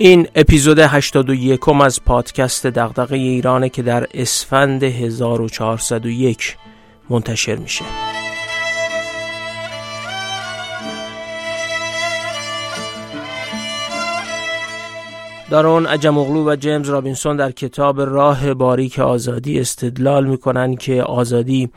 این اپیزود 81 از پادکست دغدغه ایرانه که در اسفند 1401 منتشر میشه. دارون اجموغلو و جیمز رابینسون در کتاب راه باریک آزادی استدلال می‌کنن که آزادی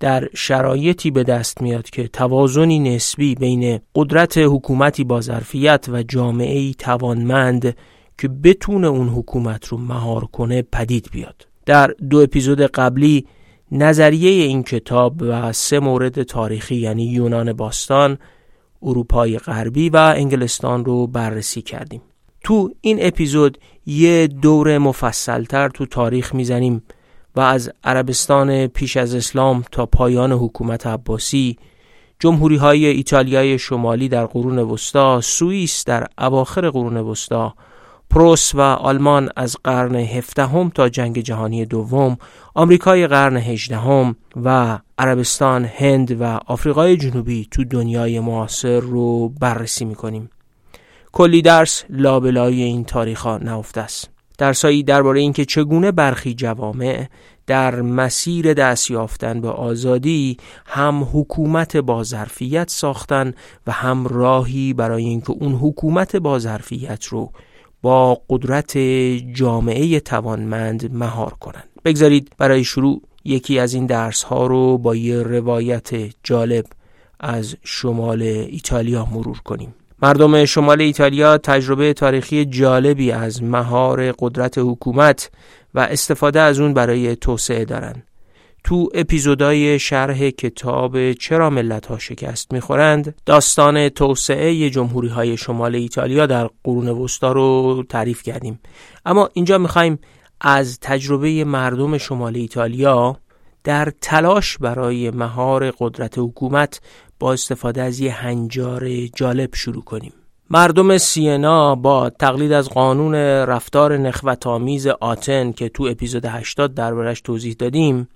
در شرایطی به دست میاد که توازنی نسبی بین قدرت حکومتی با ظرفیت و جامعه توانمند که بتونه اون حکومت رو مهار کنه پدید بیاد در دو اپیزود قبلی نظریه این کتاب و سه مورد تاریخی یعنی یونان باستان، اروپای غربی و انگلستان رو بررسی کردیم. تو این اپیزود یه دور مفصلتر تو تاریخ می‌زنیم و از عربستان پیش از اسلام تا پایان حکومت عباسی جمهوری های ایتالیای شمالی در قرون وسطا سوئیس در اواخر قرون وسطا پروس و آلمان از قرن هفدهم تا جنگ جهانی دوم آمریکای قرن هجدهم و عربستان هند و آفریقای جنوبی تو دنیای معاصر رو بررسی می‌کنیم. کلی درس لابلای این تاریخ ها نهفته است. درسایی درباره اینکه چگونه برخی جوامع در مسیر دست یافتن به آزادی هم حکومت با ظرفیت ساختن و هم راهی برای اینکه اون حکومت با ظرفیت رو با قدرت جامعه توانمند مهار کنند. بگذارید برای شروع یکی از این درس ها رو با یه روایت جالب از شمال ایتالیا مرور کنیم. مردم شمال ایتالیا تجربه تاریخی جالبی از مهار قدرت حکومت و استفاده از اون برای توسعه دارند. تو اپیزودای شرح کتاب چرا ملت ها شکست می‌خورند داستان توسعه جمهوری های شمال ایتالیا در قرون وسطا رو تعریف کردیم اما اینجا می‌خوایم از تجربه مردم شمال ایتالیا در تلاش برای مهار قدرت حکومت با استفاده از یه هنجار جالب شروع کنیم. مردم سینا با تقلید از قانون رفتار نخوتآمیز آتن که تو اپیزود 80 دربارش توضیح دادیم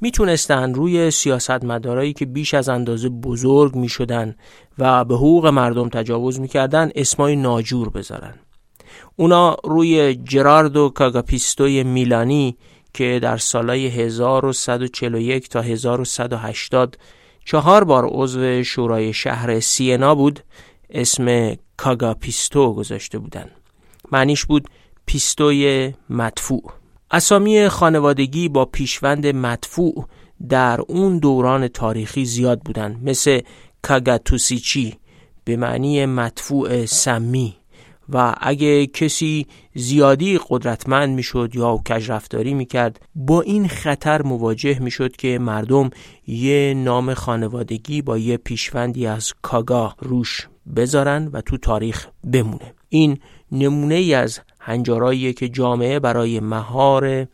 می‌تونستن روی سیاستمدارایی که بیش از اندازه بزرگ می‌شدن و به حقوق مردم تجاوز می‌کردن اسمای ناجور بذارن. اونا روی جراردو کاگاپیستوی میلانی که در سالهای 1141 تا 1180 چهار بار عضو شورای شهر سینا بود اسم کاگاپیستو گذاشته بودن. معنیش بود پیستوی مدفوع. اسامی خانوادگی با پیشوند مدفوع در اون دوران تاریخی زیاد بودن مثل کاگاتوسیچی به معنی مدفوع سمی. و اگه کسی زیادی قدرتمند می‌شد یا کج رفتاری می‌کرد با این خطر مواجه می‌شد که مردم یه نام خانوادگی با یه پیشوندی از کاگا روش بذارن و تو تاریخ بمونه. این نمونه ای از هنجارایی که جامعه برای مهار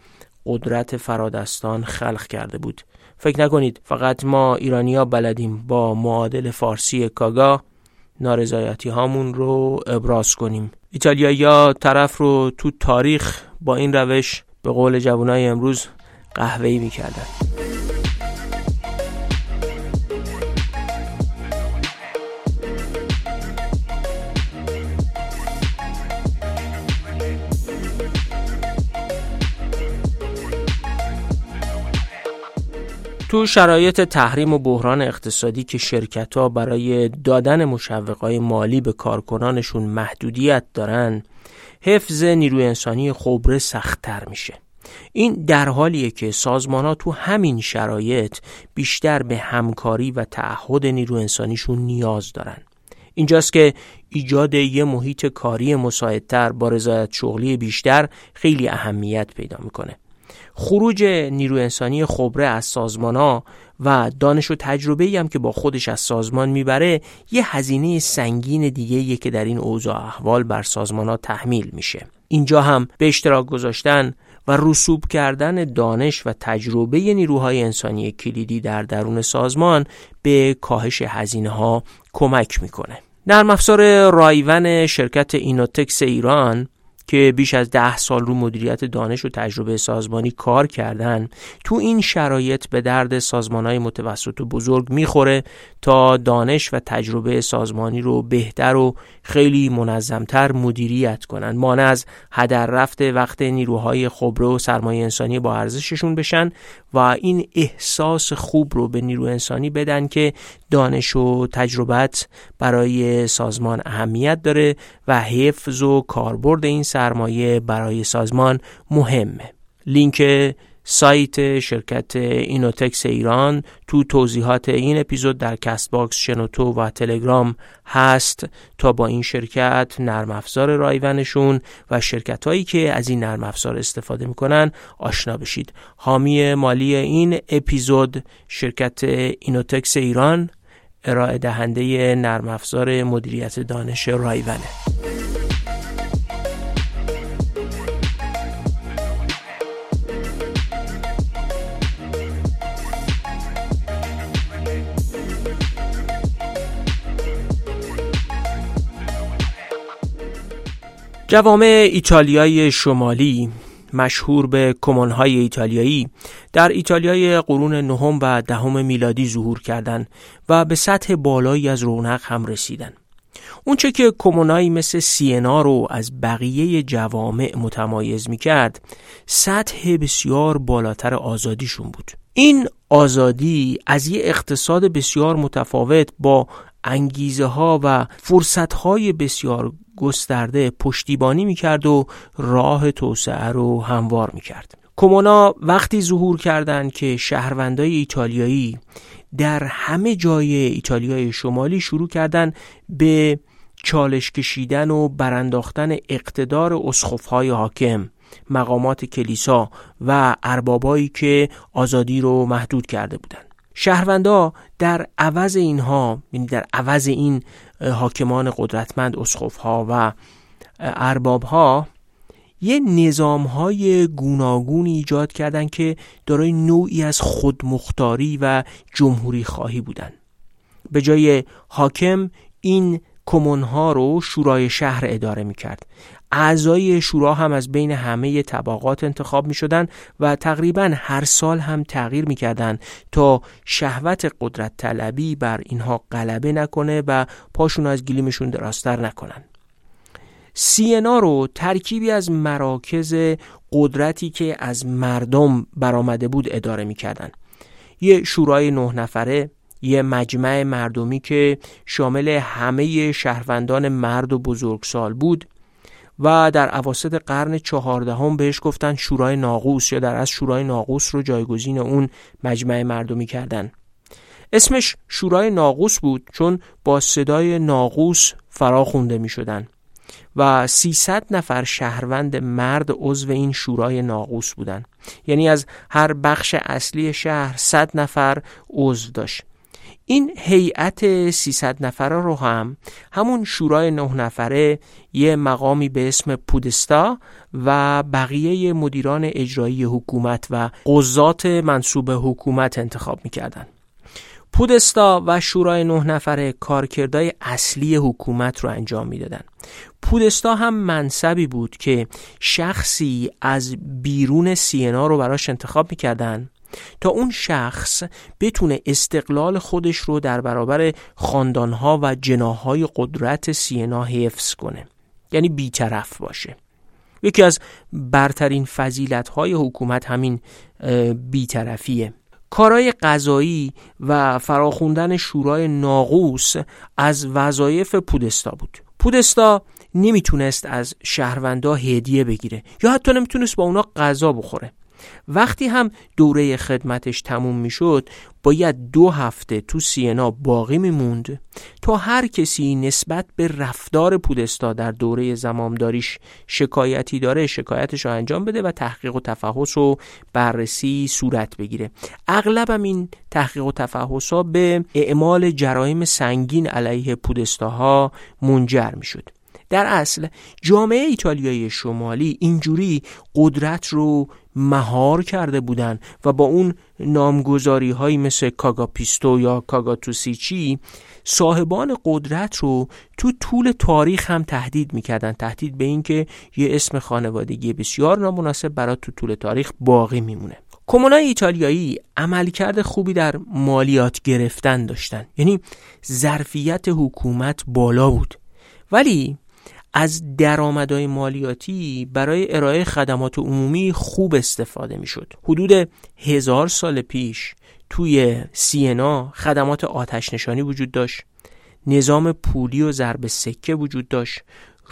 قدرت فرادستان خلق کرده بود. فکر نکنید فقط ما ایرانیا بلدیم با معادل فارسی کاگا نارضایتی هامون رو ابراز کنیم. ایتالیایی طرف رو تو تاریخ با این روش به قول جوانای امروز قهوه‌ای می‌کردن. تو شرایط تحریم و بحران اقتصادی که شرکت ها برای دادن مشوقای مالی به کارکنانشون محدودیت دارن حفظ نیروی انسانی خبره سختتر میشه. این در حالیه که سازمان ها تو همین شرایط بیشتر به همکاری و تعهد نیرو انسانیشون نیاز دارن. اینجاست که ایجاد یه محیط کاری مساعدتر با رضایت شغلی بیشتر خیلی اهمیت پیدا می‌کنه. خروج نیرو انسانی خبره از سازمان ها و دانش و تجربه هم که با خودش از سازمان می‌بره یه هزینه سنگین دیگه که در این اوضاع احوال بر سازمان ها تحمیل میشه. اینجا هم به اشتراک گذاشتن و رسوب کردن دانش و تجربه نیروهای انسانی کلیدی در درون سازمان به کاهش هزینه ها کمک می‌کنه. نرم افزار رایون شرکت اینوتکس ایران که بیش از ده سال رو مدیریت دانش و تجربه سازمانی کار کردن تو این شرایط به درد سازمان های متوسط و بزرگ می‌خوره تا دانش و تجربه سازمانی رو بهتر و خیلی منظمتر مدیریت کنن. مانع از هدر رفته وقت نیروهای خبره و سرمایه انسانی با ارزششون بشن و این احساس خوب رو به نیرو انسانی بدن که دانش و تجربت برای سازمان اهمیت داره و حفظ و کاربرد این سرمایه برای سازمان مهمه. لینک سایت شرکت اینوتکس ایران تو توضیحات این اپیزود در Castbox شنوتو و تلگرام هست. تا با این شرکت نرم افزار رایونشون و شرکت هایی که از این نرم افزار استفاده می‌کنن آشنا بشید. حامی مالی این اپیزود شرکت اینوتکس ایران ارائه دهنده نرم افزار مدیریت دانش رایونه. جوامع ایتالیای شمالی. مشهور به کمونهای ایتالیایی در ایتالیای قرون نهم و دهم میلادی ظهور کردند و به سطح بالایی از رونق هم رسیدن. اونچه که کمونایی مثل سینا رو از بقیه جوامع متمایز می‌کرد سطح بسیار بالاتر آزادیشون بود این آزادی از یه اقتصاد بسیار متفاوت با انگیزه ها و فرصت های بسیار گسترده پشتیبانی می‌کرد و راه توسعه رو هموار می‌کرد. کومونا وقتی ظهور کردند که شهروندای ایتالیایی در همه جای ایتالیای شمالی شروع کردند به چالش کشیدن و برانداختن اقتدار اسخفهای حاکم مقامات کلیسا و اربابایی که آزادی رو محدود کرده بودند. شهروندا در عوض اینها یعنی در عوض این حاکمان قدرتمند اسخف ها و ارباب ها یه نظام های گوناگون ایجاد کردند که دارای نوعی از خودمختاری و جمهوری خواهی بودند به جای حاکم این کمون ها رو شورای شهر اداره می کرد اعضای شورا هم از بین همه طبقات انتخاب می شدن و تقریبا هر سال هم تغییر می کردن تا شهوت قدرت طلبی بر اینها غلبه نکنه و پاشون از گلیمشون دراستر نکنن. سینا رو ترکیبی از مراکز قدرتی که از مردم برآمده بود اداره می‌کردن. یه شورای نه نفره یه مجمع مردمی که شامل همه شهروندان مرد و بزرگسال بود و در عواسط قرن چهاردهم بهش گفتن شورای ناقوس یا در از شورای ناقوس رو جایگزین اون مجمع مردمی کردن. اسمش شورای ناقوس بود چون با صدای ناقوس فرا خونده می شدن و 300 نفر شهروند مرد عضو این شورای ناقوس بودن. یعنی از هر بخش اصلی شهر 100 نفر عضو داشت. این هیئت 300 نفره رو هم همون شورای نه نفره یه مقامی به اسم پودستا و بقیه مدیران اجرایی حکومت و قضات منصوب حکومت انتخاب می‌کردن. پودستا و شورای نه نفره کارکردهای اصلی حکومت رو انجام می‌دادن. پودستا هم منصبی بود که شخصی از بیرون سینا رو براش انتخاب می‌کردن تا اون شخص بتونه استقلال خودش رو در برابر خاندانها و جناهای قدرت سینا حفظ کنه. یعنی بیطرف باشه. یکی از برترین فضیلت های حکومت همین بیطرفیه. کارای قضایی و فراخوندن شورای ناقوس از وظایف پودستا بود. پودستا نمی‌تونست از شهروندا هدیه بگیره یا حتی نمی‌تونست با اونا غذا بخوره. وقتی هم دوره خدمتش تموم می‌شد باید دو هفته تو سینا باقی میموند تا هر کسی نسبت به رفتار پودستا در دوره زمامداریش شکایتی داره شکایتش رو انجام بده و تحقیق و تفحص و بررسی صورت بگیره. اغلب این تحقیق و تفحص ها به اعمال جرایم سنگین علیه پودستاها منجر می‌شد. در اصل جامعه ایتالیایی شمالی اینجوری قدرت رو مهار کرده بودن و با اون نامگذاری هایی مثل کاگاپیستو یا کاگاتوسیچی صاحبان قدرت رو تو طول تاریخ هم تهدید می‌کردن. تهدید به اینکه یه اسم خانوادگی بسیار نامناسب برای تو طول تاریخ باقی میمونه. کمونای ایتالیایی عملکرد خوبی در مالیات گرفتن داشتن. یعنی ظرفیت حکومت بالا بود. ولی از درآمدهای مالیاتی برای ارائه خدمات عمومی خوب استفاده می‌شد. حدود هزار سال پیش توی سینا خدمات آتش نشانی وجود داشت. نظام پولی و ضرب سکه وجود داشت.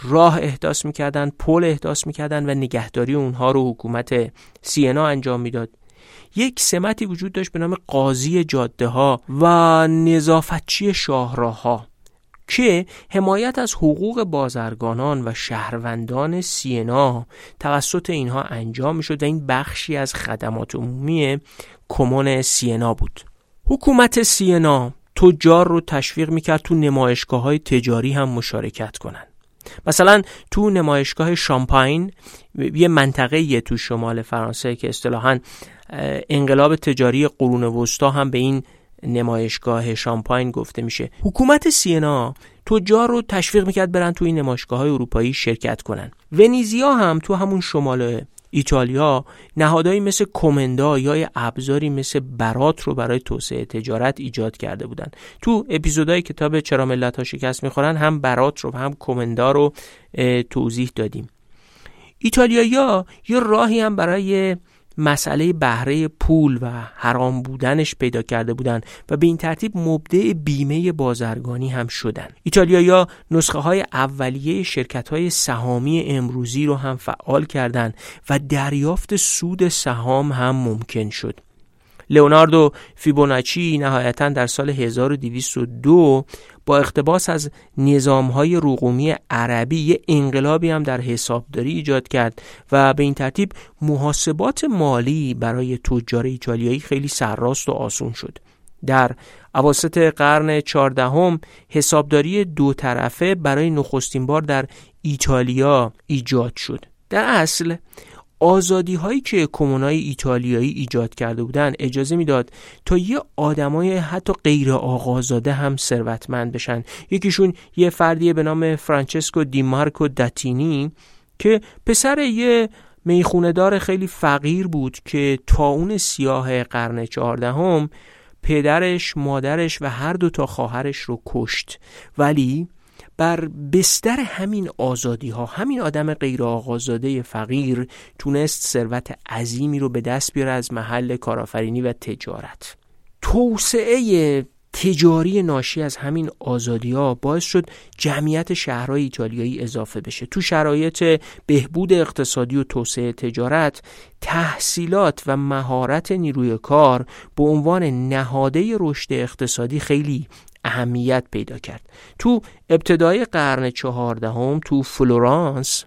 راه احداث می‌کردن پل احداث می‌کردن و نگهداری اونها رو حکومت سینا انجام می‌داد. یک سمتی وجود داشت به نام قاضی جاده ها و نظافتچی شاهراه که حمایت از حقوق بازرگانان و شهروندان سینا توسط اینها انجام می‌شد و این بخشی از خدمات عمومی کمون سینا بود حکومت سینا تجار رو تشویق می‌کرد تو نمایشگاه های تجاری هم مشارکت کنند. مثلا تو نمایشگاه شامپاین یه منطقه تو شمال فرانسه که اصطلاحا انقلاب تجاری قرون وسطا هم به این نمایشگاه شامپاین گفته میشه. حکومت سینا تجار رو تشویق می‌کرد برن تو این نمایشگاه های اروپایی شرکت کنن. ونیزیا هم تو همون شمال ایتالیا نهادهایی مثل کومندا یا ابزاری مثل برات رو برای توسعه تجارت ایجاد کرده بودن. تو اپیزودهای کتاب چرا ملت ها شکست می‌خورن هم برات رو هم کومندا رو توضیح دادیم. ایتالیایی یه راهی هم برای مسئله بهره پول و حرام بودنش پیدا کرده بودند و به این ترتیب مبدع بیمه بازرگانی هم شدن ایتالیایا نسخه های اولیه شرکت های سهامی امروزی رو هم فعال کردند و دریافت سود سهام هم ممکن شد. لئوناردو فیبوناچی نهایتا در سال 1202 با اقتباس از های رقومی عربی یه انقلابی هم در حسابداری ایجاد کرد و به این ترتیب محاسبات مالی برای تجار ایتالیایی خیلی سرراست و آسون شد. در اواسط قرن چهاردهم حسابداری دو طرفه برای نخستین بار در ایتالیا ایجاد شد. در اصل آزادی هایی که کمونای ایتالیایی ایجاد کرده بودن اجازه می‌داد تا یه آدمای حتی غیر آقازاده هم ثروتمند بشن. یکیشون یه فردیه به نام فرانچسکو دیمارکو داتینی که پسر یه میخوندار خیلی فقیر بود که تا اون سیاه قرن چهاردهم پدرش مادرش و هر دو تا خواهرش رو کشت. ولی بر بستر همین آزادی ها همین آدم غیر آقازاده فقیر تونست ثروت عظیمی رو به دست بیاره از محل کارآفرینی و تجارت. توسعه تجاری ناشی از همین آزادی ها باعث شد جمعیت شهرهای ایتالیایی اضافه بشه. تو شرایط بهبود اقتصادی و توسعه تجارت تحصیلات و مهارت نیروی کار به عنوان نهاده رشد اقتصادی خیلی اهمیت پیدا کرد. تو ابتدای قرن چهاردهم تو فلورانس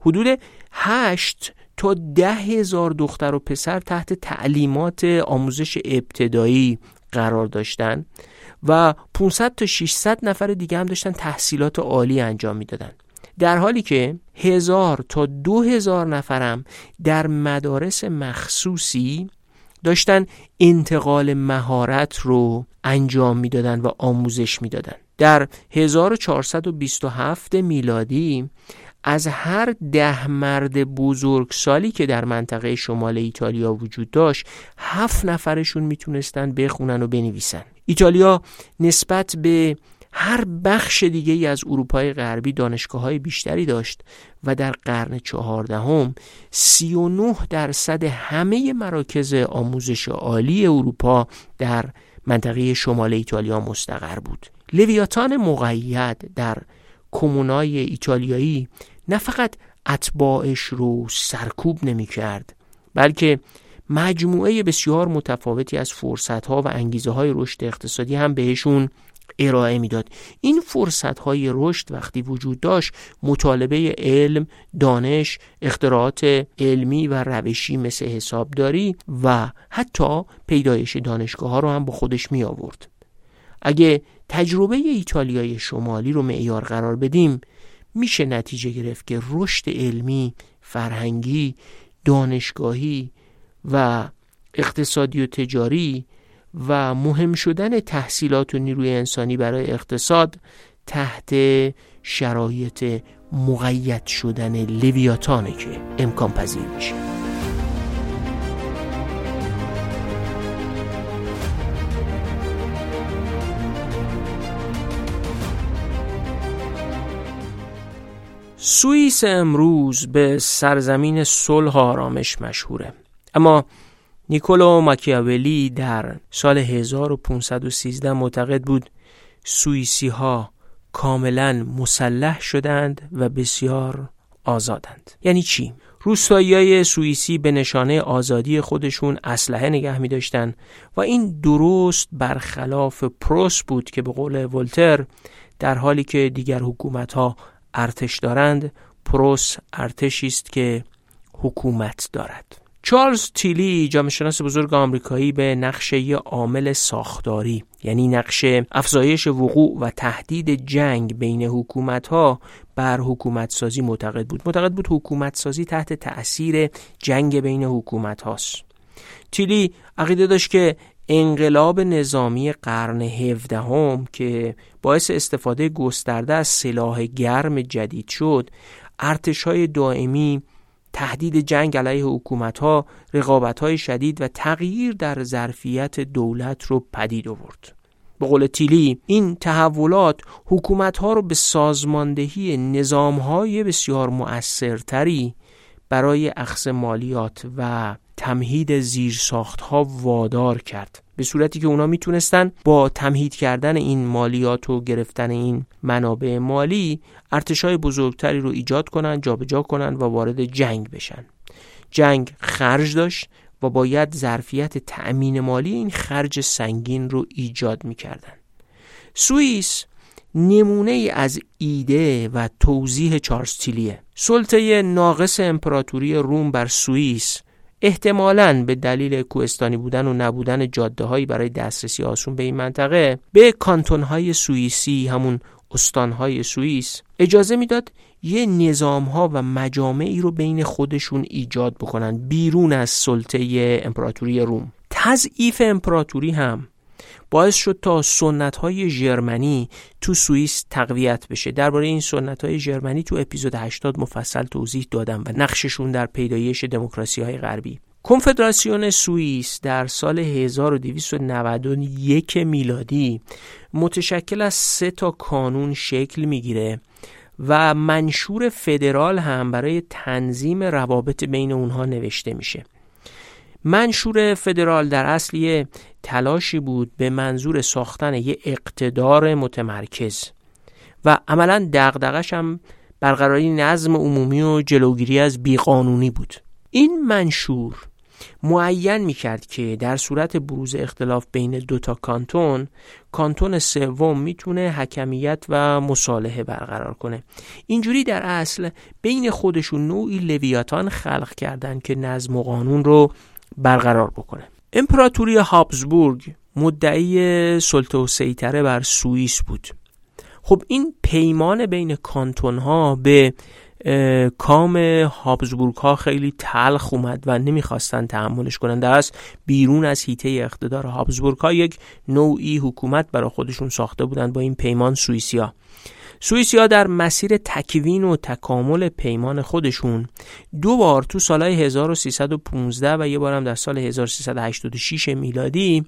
حدود هشت تا ده هزار دختر و پسر تحت تعلیمات آموزش ابتدایی قرار داشتن و 500 تا 600 نفر دیگه هم داشتن تحصیلات عالی انجام می‌دادن. در حالی که هزار تا دو هزار نفرم در مدارس مخصوصی داشتن انتقال مهارت رو انجام می‌دادن و آموزش می‌دادن. در 1427 میلادی از هر ده مرد بزرگسالی که در منطقه شمال ایتالیا وجود داشت هفت نفرشون می‌تونستن بخونن و بنویسن. ایتالیا نسبت به هر بخش دیگه ای از اروپای غربی دانشگاه های بیشتری داشت و در قرن چهاردهم 39 درصد همه مراکز آموزش عالی اروپا در منطقه شمال ایتالیا مستقر بود. لویاتان مقید در کمونای ایتالیایی نه فقط اتباعش رو سرکوب نمی کرد بلکه مجموعه بسیار متفاوتی از فرصت ها و انگیزه های رشد اقتصادی هم بهشون ارائه می‌داد. این فرصت های رشد وقتی وجود داشت مطالبه علم دانش اختراعات علمی و روشی مثل حسابداری و حتی پیدایش دانشگاه ها رو هم با خودش می آورد اگه تجربه ایتالیای شمالی رو معیار قرار بدیم میشه نتیجه گرفت که رشد علمی فرهنگی دانشگاهی و اقتصادی و تجاری و مهم شدن تحصیلات و نیروی انسانی برای اقتصاد تحت شرایط مقید شدن لویاتانه که امکان پذیر میشه. سوئیس امروز به سرزمین صلح آرامش مشهوره. اما نیکولو ماکیاولی در سال 1513 معتقد بود سوئیسی ها کاملا مسلح شدند و بسیار آزادند. یعنی چی؟ روستایی های سوئیسی به نشانه آزادی خودشون اسلحه نگه می داشتن و این درست برخلاف پروس بود که به قول ولتر در حالی که دیگر حکومت ها ارتش دارند پروس ارتشی است که حکومت دارد. چارلز تیلی جامعه شناس بزرگ آمریکایی به نقشه عامل ساختاری یعنی نقش افزایش وقوع و تهدید جنگ بین حکومت ها بر حکومت سازی معتقد بود. معتقد بود حکومت سازی تحت تأثیر جنگ بین حکومت هاست تیلی عقیده داشت که انقلاب نظامی قرن هفدهم که باعث استفاده گسترده از سلاح گرم جدید شد ارتش های دائمی تهدید جنگ علیه حکومت ها رقابت های شدید و تغییر در ظرفیت دولت رو پدید آورد. به قول تیلی این تحولات حکومت ها رو به سازماندهی نظام های بسیار مؤثرتری برای اخذ مالیات و تمهید زیرساخت ها وادار کرد. به صورتی که اونا می‌تونستن با تمهید کردن این مالیات و گرفتن این منابع مالی ارتشای بزرگتری رو ایجاد کنن جابجا کنن و وارد جنگ بشن. جنگ خرج داشت و باید ظرفیت تأمین مالی این خرج سنگین رو ایجاد می‌کردن. سوئیس نمونه ای از ایده و توضیح چارلز سلطه ناقص امپراتوری روم بر سوئیس احتمالاً به دلیل کوهستانی بودن و نبودن جاده هایی برای دسترسی آسون به این منطقه به کانتون های سوئیسی همون استان های سوئیس اجازه می‌داد یه نظام ها و مجامعی رو بین خودشون ایجاد بکنن بیرون از سلطه امپراتوری روم. تضعیف امپراتوری هم باعث شد تا سنت های ژرمنی تو سوئیس تقویت بشه. درباره این سنت های ژرمنی تو اپیزود 80 مفصل توضیح دادم و نقششون در پیدایش دموکراسی های غربی. کنفدراسیون سوئیس در سال 1291 میلادی متشکل از سه تا کانون شکل می‌گیره و منشور فدرال هم برای تنظیم روابط بین اونها نوشته میشه. منشور فدرال در اصل تلاشی بود به منظور ساختن یه اقتدار متمرکز و عملا دغدغش هم برقراری نظم عمومی و جلوگیری از بیقانونی بود. این منشور معین می کرد که در صورت بروز اختلاف بین دو تا کانتون کانتون سوم می‌تونه حکمیت و مصالحه برقرار کنه. اینجوری در اصل بین خودشون نوعی لویاتان خلق کردن که نظم و قانون رو برقرار بکنه. امپراتوری هابزبورگ مدعی سلطه و سیطره بر سوئیس بود. خب این پیمان بین کانتون ها به کام هابزبورگ ها خیلی تلخ اومد و نمی‌خواستن تحملش کنن. در بیرون از هیته اقتدار هابزبورگ ها یک نوعی حکومت برای خودشون ساخته بودند با این پیمان سوئیسیا سوئیسیا در مسیر تکوین و تکامل پیمان خودشون دو بار تو سالهای 1315 و یه بارم در سال 1386 میلادی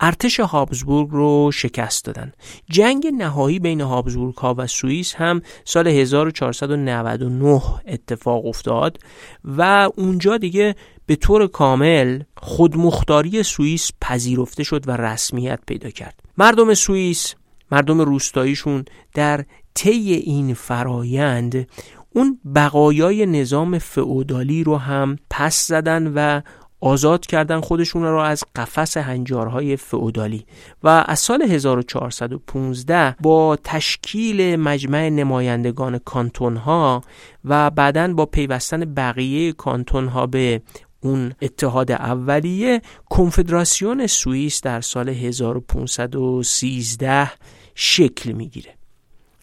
ارتش هابزبورگ رو شکست دادن. جنگ نهایی بین هابزبورگ ها و سوئیس هم سال 1499 اتفاق افتاد و اونجا دیگه به طور کامل خودمختاری سوئیس پذیرفته شد و رسمیت پیدا کرد. مردم سوئیس مردم روستاییشون در طی این فرایند اون بقایای نظام فئودالی رو هم پس زدن و آزاد کردن خودشون را از قفس هنجارهای فئودالی. و از سال 1415 با تشکیل مجمع نمایندگان کانتون ها و بعدا با پیوستن بقیه کانتون ها به اون اتحاد اولیه کنفدراسیون سوئیس در سال 1513 شکل می‌گیره.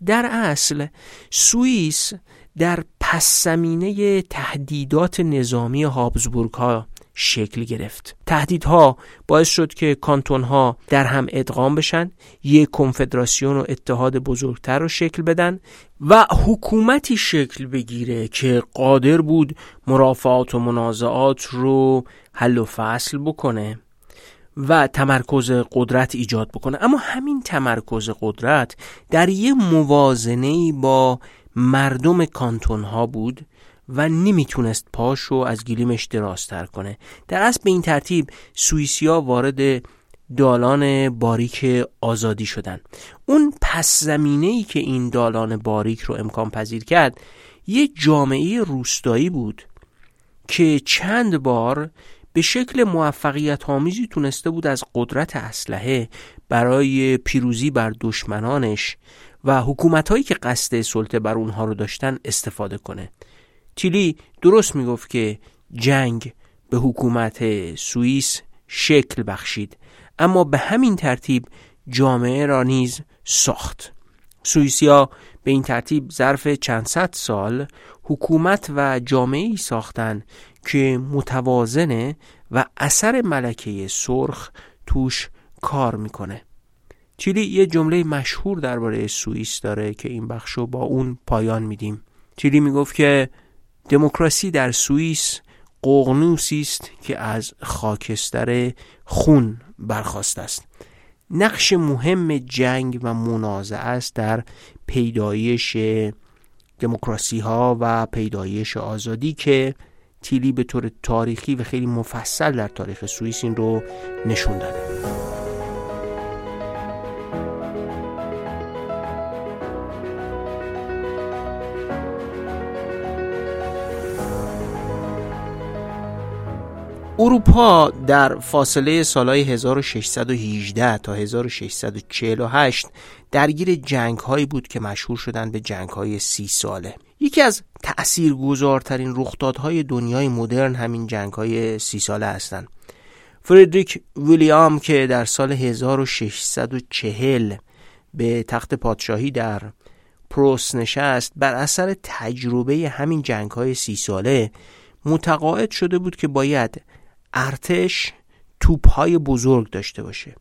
در اصل سوئیس در پس زمینه تهدیدات نظامی هابزبورگ ها شکل گرفت. تهدیدها باعث شد که کانتون ها در هم ادغام بشن یک کنفدراسیون و اتحاد بزرگتر رو شکل بدن و حکومتی شکل بگیره که قادر بود مرافعات و منازعات رو حل و فصل بکنه و تمرکز قدرت ایجاد بکنه. اما همین تمرکز قدرت در یه موازنه با مردم کانتون ها بود و نمی‌تونست پاشو از گلیمش درازتر کنه. در اصل به این ترتیب سوئیسیا وارد دالان باریک آزادی شدن. اون پس زمینه ای که این دالان باریک رو امکان پذیر کرد یه جامعه روستایی بود که چند بار به شکل موفقیت آمیزی تونسته بود از قدرت اسلحه برای پیروزی بر دشمنانش و حکومت هایی که قصد سلطه بر اونها رو داشتن استفاده کنه. تیلی درست می‌گفت که جنگ به حکومت سوئیس شکل بخشید اما به همین ترتیب جامعه را نیز ساخت. سوئیسیا به این ترتیب ظرف چند صد سال حکومت و جامعه ای ساختن که متوازنه و اثر ملکه سرخ توش کار می‌کنه. چیلی یه جمله مشهور درباره سوئیس داره که این بخش رو با اون پایان میدیم. چیلی می‌گفت که دموکراسی در سوئیس قغنوسی است که از خاکستر خون برخواسته است. نقش مهم جنگ و منازعه است در پیدایش دموکراسی ها و پیدایش آزادی که تیلی به طور تاریخی و خیلی مفصل در تاریخ سوئیس این رو نشون داده. اروپا در فاصله سالهای 1618 تا 1648 درگیر جنگ هایی بود که مشهور شدن به جنگ های سی ساله. یکی از تأثیرگذارترین رخدادهای دنیای مدرن همین جنگ های سی ساله هستند فردریک ویلیام که در سال 1640 به تخت پادشاهی در پروس نشست بر اثر تجربه همین جنگ های سی ساله متقاعد شده بود که باید ارتش توپهای بزرگ داشته باشه.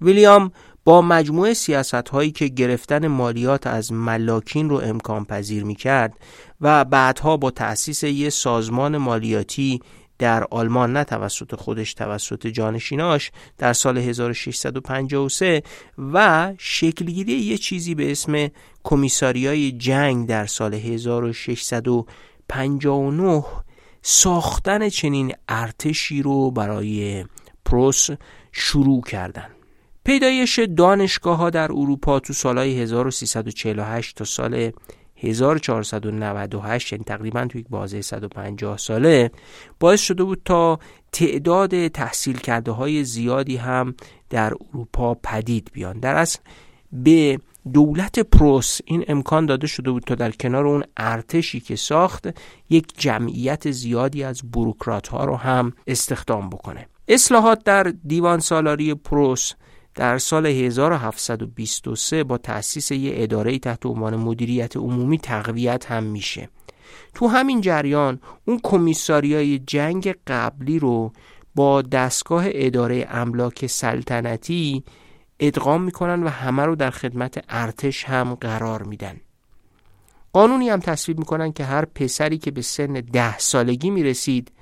ویلیام با مجموعه سیاست هایی که گرفتن مالیات از ملاکین رو امکان پذیر می کرد و بعدها با تأسیس یک سازمان مالیاتی در آلمان نه توسط خودش توسط جانشیناش در سال 1653 و شکلگیری یه چیزی به اسم کمیساریای جنگ در سال 1659 ساختن چنین ارتشی رو برای پروس شروع کردن. پیدایش دانشگاه ها در اروپا تو سالهای 1348 تا سال 1498 یعنی تقریبا تو یک بازه 150 ساله باعث شده بود تا تعداد تحصیل کرده های زیادی هم در اروپا پدید بیان. در اصل به دولت پروس این امکان داده شده بود تا در کنار اون ارتشی که ساخت یک جمعیت زیادی از بروکرات ها رو هم استخدام بکنه. اصلاحات در دیوان سالاری پروس در سال 1723 با تأسیس یه اداره تحت عنوان مدیریت عمومی تقویت هم میشه. تو همین جریان اون کمیساریای جنگ قبلی رو با دستگاه اداره املاک سلطنتی ادغام می‌کنن و همه رو در خدمت ارتش هم قرار میدن. قانونی هم تصویب می‌کنن که هر پسری که به سن ده سالگی می‌رسید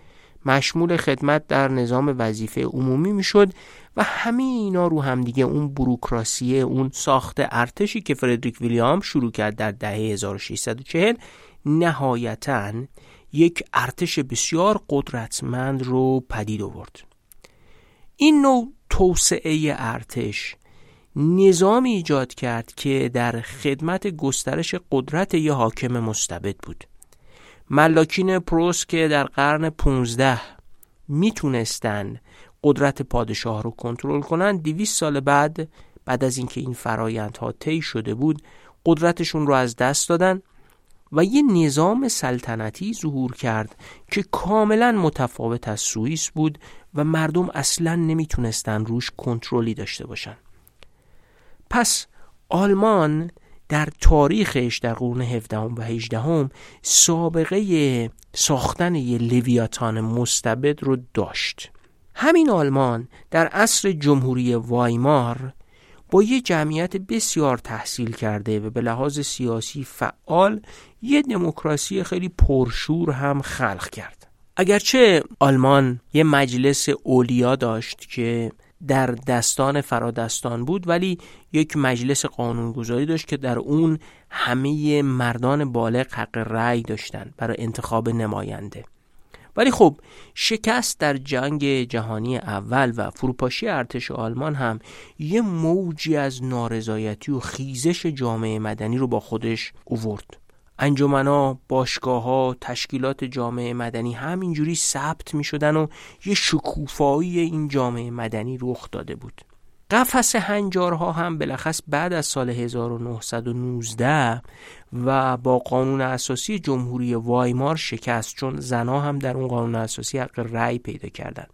مشمول خدمت در نظام وظیفه عمومی می‌شد و همه اینا رو هم دیگه اون بروکراسیه اون ساخت ارتشی که فردریک ویلیام شروع کرد در دهه 1640 نهایتا یک ارتش بسیار قدرتمند رو پدید آورد. این نوع توسعه ارتش نظامی ایجاد کرد که در خدمت گسترش قدرت یه حاکم مستبد بود. ملاکین پروس که در قرن 15 می‌تونستن قدرت پادشاه رو کنترل کنن 200 سال بعد بعد از اینکه این فرایندها طی شده بود قدرتشون رو از دست دادن و یه نظام سلطنتی ظهور کرد که کاملا متفاوت از سوئیس بود و مردم اصلا نمی‌تونستن روش کنترلی داشته باشن. پس آلمان در تاریخش در قرون 17 و 18 سابقه ساختن یه لویاتان مستبد رو داشت. همین آلمان در عصر جمهوری وایمار با یه جمعیت بسیار تحصیل کرده و به لحاظ سیاسی فعال یه دموکراسی خیلی پرشور هم خلق کرد. اگرچه آلمان یه مجلس اولیا داشت که در دستان فرادستان بود ولی یک مجلس قانونگذاری داشت که در اون همه مردان بالغ حق رأی داشتند برای انتخاب نماینده. ولی خب شکست در جنگ جهانی اول و فروپاشی ارتش آلمان هم یه موجی از نارضایتی و خیزش جامعه مدنی رو با خودش اوورد. انجمنا، باشگاه ها، تشکیلات جامعه مدنی همینجوری ثبت می شدن و یه شکوفایی این جامعه مدنی رخ داده بود قفس هنجارها هم بلخص بعد از سال 1919 و با قانون اساسی جمهوری وایمار شکست چون زنها هم در اون قانون اساسی حق رأی پیدا کردند.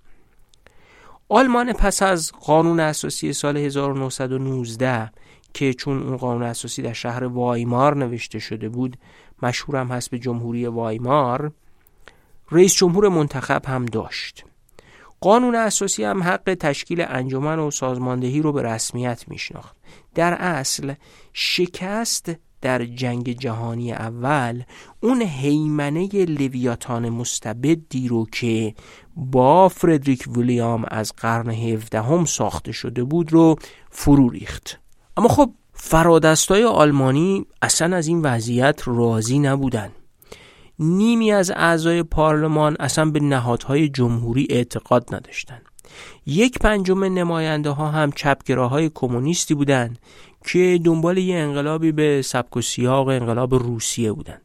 آلمان پس از قانون اساسی سال 1919 که چون اون قانون اساسی در شهر وایمار نوشته شده بود مشهورم هست به جمهوری وایمار رئیس جمهور منتخب هم داشت. قانون اساسی هم حق تشکیل انجمن و سازماندهی رو به رسمیت میشناخت. در اصل شکست در جنگ جهانی اول اون حیمنه لویاتان مستبدی رو که با فردریک ویلیام از قرن هفدهم ساخته شده بود رو فرو ریخت. اما خب فرادستای آلمانی اصلا از این وضعیت راضی نبودن نیمی از اعضای پارلمان اصلا به نهادهای جمهوری اعتقاد نداشتند. یک پنجم نماینده ها هم چپگراهای کمونیستی بودند که دنبال یه انقلابی به سبک و سیاق انقلاب روسیه بودند.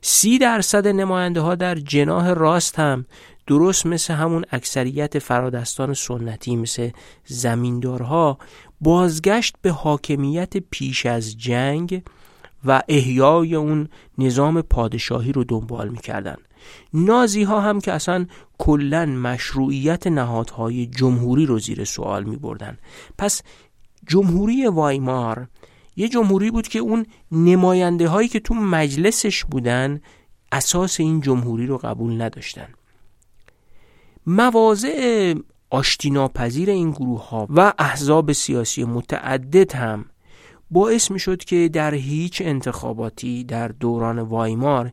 سی درصد نماینده ها در جناه راست هم درست مثل همون اکثریت فرادستان سنتی مثل زمیندارها بازگشت به حاکمیت پیش از جنگ و احیای اون نظام پادشاهی رو دنبال می‌کردن نازی ها هم که اصلا کلا مشروعیت نهادهای جمهوری رو زیر سوال می بردن. پس جمهوری وایمار یه جمهوری بود که اون نماینده هایی که تو مجلسش بودن اساس این جمهوری رو قبول نداشتن مواضع آشتیناپذیر این گروه ها و احزاب سیاسی متعدد هم باعث می شد که در هیچ انتخاباتی در دوران وایمار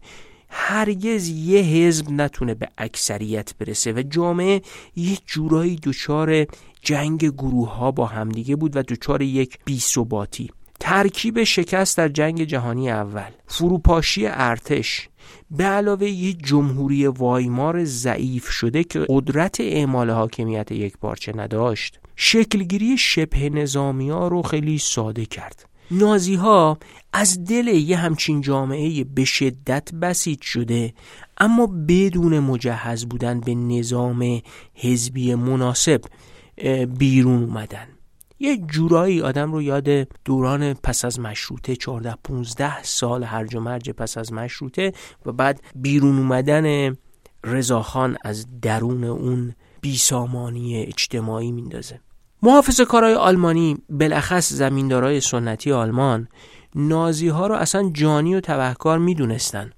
هرگز یه حزب نتونه به اکثریت برسه و جامعه یه جورایی دچار جنگ گروه ها با همدیگه بود و دچار یک بیثباتی. ترکیب شکست در جنگ جهانی اول. فروپاشی ارتش. به علاوه یه جمهوری وایمار ضعیف شده که قدرت اعمال حاکمیت یک پارچه نداشت. شکلگیری شبه نظامی ها رو خیلی ساده کرد. نازی ها از دل یه همچین جامعه به شدت بسیج شده اما بدون مجهز بودن به نظام حزبی مناسب بیرون اومدن. یه جورایی آدم رو یاد دوران پس از مشروطه 14 15 سال هرج و مرج پس از مشروطه و بعد بیرون اومدن رضاخان از درون اون بیسامانی اجتماعی میندازه. محافظ کارهای آلمانی بلخص زمیندارای سنتی آلمان نازی ها رو اصلا جانی و تبهکار می‌دونستن.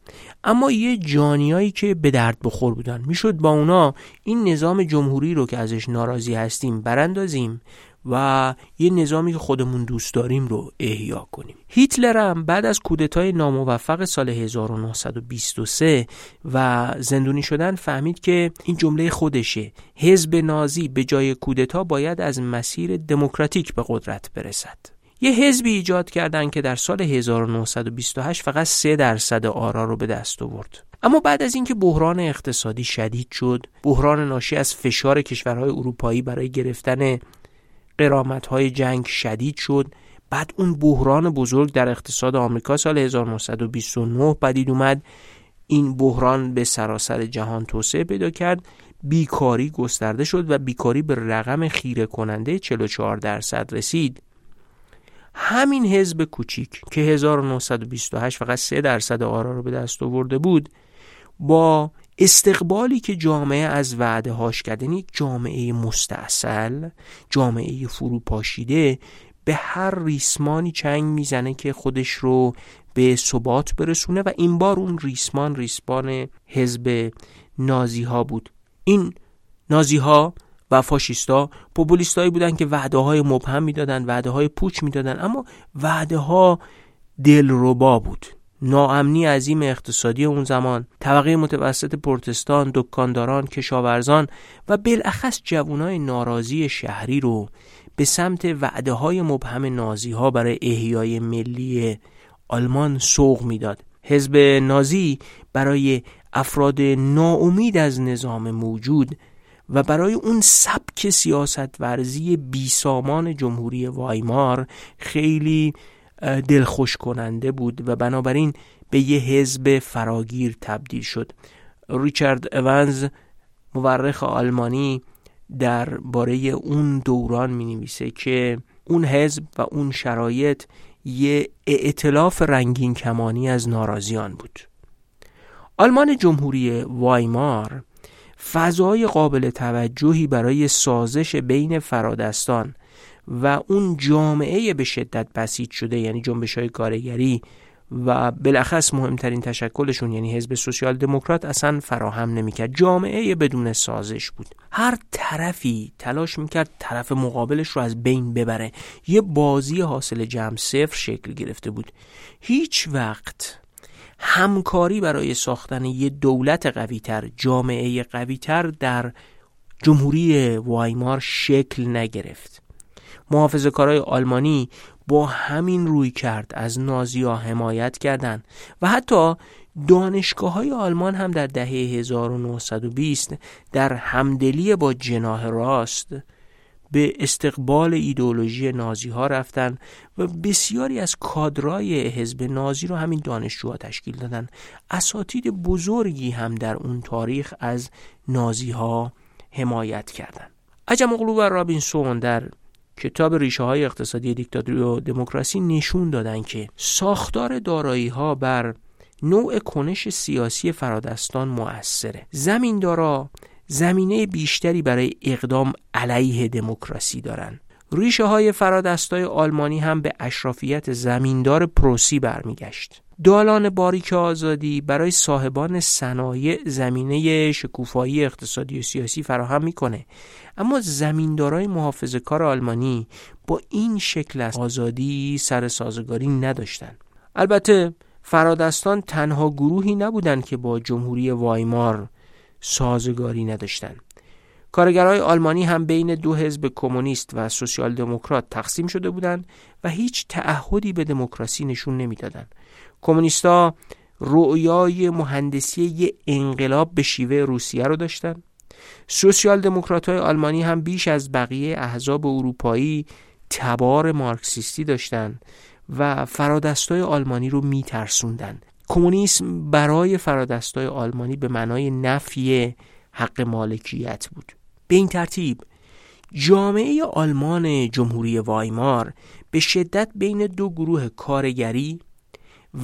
اما یه جانیایی که به درد بخور بودن. می‌شد با اونا این نظام جمهوری رو که ازش ناراضی هستیم براندازیم. و یه نظامی که خودمون دوست داریم رو احیا کنیم. هیتلر هم بعد از کودتای ناموفق سال 1923 و زندونی شدن فهمید که این جمله خودشه. حزب نازی به جای کودتا باید از مسیر دموکراتیک به قدرت برسد. یه حزبی ایجاد کردن که در سال 1928 فقط 3 درصد آرا رو به دست آورد. اما بعد از اینکه بحران اقتصادی شدید شد بحران ناشی از فشار کشورهای اروپایی برای گرفتن قرامت های جنگ شدید شد. بعد اون بحران بزرگ در اقتصاد آمریکا سال 1929 پدید اومد. این بحران به سراسر جهان توسعه پیدا کرد. بیکاری گسترده شد و بیکاری به رقم خیره کننده 44 درصد رسید. همین حزب کوچیک که 1928 فقط 3 درصد آرا رو به دست آورده بود با استقبالی که جامعه از وعده هاش کرد یعنی جامعه مستاصل جامعه فروپاشیده به هر ریسمانی چنگ می‌زنه که خودش رو به ثبات برسونه و این بار اون ریسمان ریسمان حزب نازی ها بود. این نازی ها و فاشیستا پوپولیستایی بودن که وعده های مبهم می‌دادن وعده های پوچ می‌دادن اما وعده ها دلربا بود. ناامنی عظیم اقتصادی اون زمان طبقه متوسط پرتستان دکانداران کشاورزان و بالاخص جوانای ناراضی شهری رو به سمت وعده های مبهم نازی ها برای احیای ملی آلمان سوق می‌داد. حزب نازی برای افراد ناامید از نظام موجود و برای اون سبک سیاست ورزی بیسامان جمهوری وایمار خیلی دلخوش کننده بود و بنابراین به یه حزب فراگیر تبدیل شد. ریچارد اونز مورخ آلمانی در باره اون دوران می نویسه که اون حزب و اون شرایط یه اعتلاف رنگین کمانی از ناراضیان بود. آلمان جمهوری وایمار فضای قابل توجهی برای سازش بین فرادستان و اون جامعه به شدت بسیج شده یعنی جنبش های کارگری و بالاخص مهمترین تشکلشون یعنی حزب سوسیال دموکرات اصلا فراهم نمی‌کرد. جامعه بدون سازش بود. هر طرفی تلاش می‌کرد طرف مقابلش رو از بین ببره. یه بازی حاصل جمع صفر شکل گرفته بود. هیچ وقت همکاری برای ساختن یه دولت قویتر جامعه قویتر در جمهوری وایمار شکل نگرفت. محافظ کارای آلمانی با همین روی کرد از نازیا حمایت کردند و حتی دانشگاه های آلمان هم در دهه 1920 در همدلی با جناه راست به استقبال ایدئولوژی نازی ها رفتن و بسیاری از کادرای حزب نازی رو همین دانشجوها تشکیل دادن اساتید بزرگی هم در اون تاریخ از نازی ها حمایت کردند. عجم اغلو و رابینسون در کتاب ریشه های اقتصادی دیکتاتوری و دموکراسی نشون دادن که ساختار دارایی ها بر نوع کنش سیاسی فرادستان مؤثره زمیندارا زمینه بیشتری برای اقدام علیه دموکراسی دارند. ریشه های فرادستای آلمانی هم به اشرافیت زمیندار پروسی برمیگشت. دالان باریک آزادی برای صاحبان صنایع زمینه شکوفایی اقتصادی و سیاسی فراهم می‌کنه اما زمیندارای محافظ کار آلمانی با این شکل از آزادی سر سازگاری نداشتند. البته فرادستان تنها گروهی نبودند که با جمهوری وایمار سازگاری نداشتند. کارگرای آلمانی هم بین دو حزب کمونیست و سوسیال دموکرات تقسیم شده بودند و هیچ تعهدی به دموکراسی نشون نمی‌دادند. کمونیستا رؤیای مهندسی یه انقلاب به شیوه روسیه رو داشتن. سوسیال دموکرات های آلمانی هم بیش از بقیه احزاب اروپایی تبار مارکسیستی داشتند و فرادستای آلمانی رو میترسوندن. کمونیسم برای فرادستای آلمانی به معنای نفی حق مالکیت بود. به این ترتیب جامعه آلمان جمهوری وایمار به شدت بین دو گروه کارگری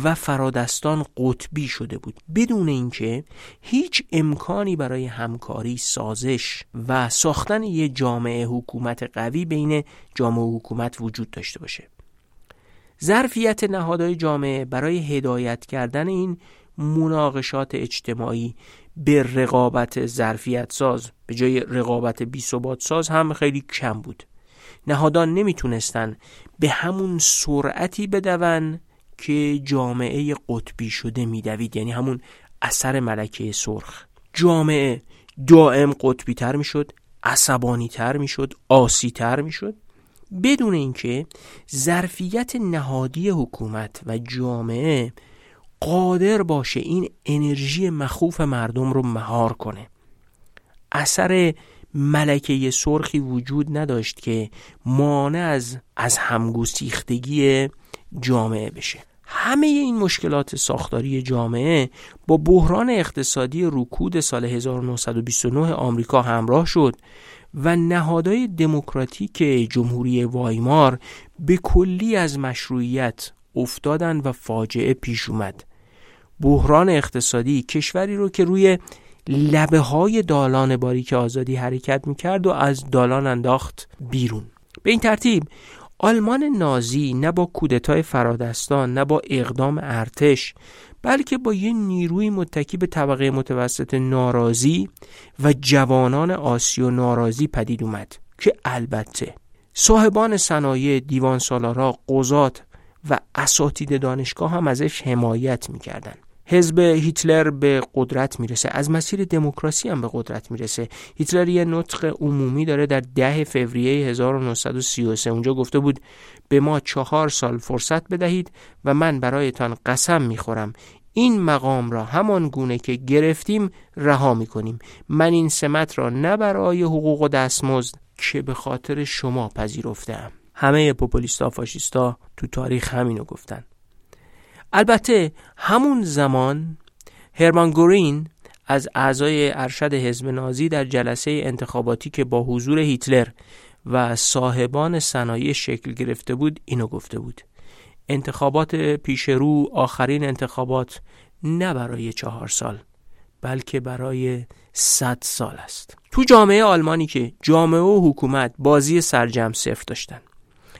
و فرادستان قطبی شده بود. بدون اینکه هیچ امکانی برای همکاری سازش و ساختن یک جامعه حکومت قوی بین جامعه حکومت وجود داشته باشه. ظرفیت نهادهای جامعه برای هدایت کردن این مناقشات اجتماعی به رقابت ظرفیت ساز به جای رقابت بی ساز هم خیلی کم بود. نهادان نمی‌تونستن به همون سرعتی بدون که جامعه قطبی شده میدوید یعنی همون اثر ملکه سرخ. جامعه دائم قطبی تر می‌شد عصبانی تر می‌شد آسی تر می‌شد. بدون اینکه ظرفیت نهادی حکومت و جامعه قادر باشه این انرژی مخوف مردم رو مهار کنه. اثر ملکه سرخی وجود نداشت که مانع از از همگسیختگی جامعه بشه. همه این مشکلات ساختاری جامعه با بحران اقتصادی رکود سال 1929 آمریکا همراه شد و نهادهای دموکراتیک جمهوری وایمار به کلی از مشروعیت افتادند و فاجعه پیش اومد. بحران اقتصادی کشوری رو که روی لبه های دالان باریک آزادی حرکت می‌کرد و از دالان انداخت بیرون. به این ترتیب آلمان نازی نه با کودتای فرادستان نه با اقدام ارتش بلکه با یه نیروی متکی به طبقه متوسط ناراضی و جوانان آسیو ناراضی پدید اومد که البته صاحبان صنایع دیوان سالارا قضات و اساتید دانشگاه هم ازش حمایت می‌کردن حزب هیتلر به قدرت می‌رسه. از مسیر دموکراسی هم به قدرت می‌رسه. هیتلر یه نطق عمومی داره در ده فوریه 1933 اونجا گفته بود به ما چهار سال فرصت بدهید و من برایتان قسم می‌خورم. این مقام را همان گونه که گرفتیم رها می‌کنیم. من این سمت را نه برای حقوق و دستمزد که به خاطر شما پذیرفتم. همه پوپولیستا فاشیستا تو تاریخ همینو گفتن. البته همون زمان هرمان گورین از اعضای ارشد حزب نازی در جلسه انتخاباتی که با حضور هیتلر و صاحبان صنایع شکل گرفته بود اینو گفته بود. انتخابات پیشرو آخرین انتخابات نه برای چهار سال بلکه برای صد سال است. تو جامعه آلمانی که جامعه و حکومت بازی سرجم صفر داشتن.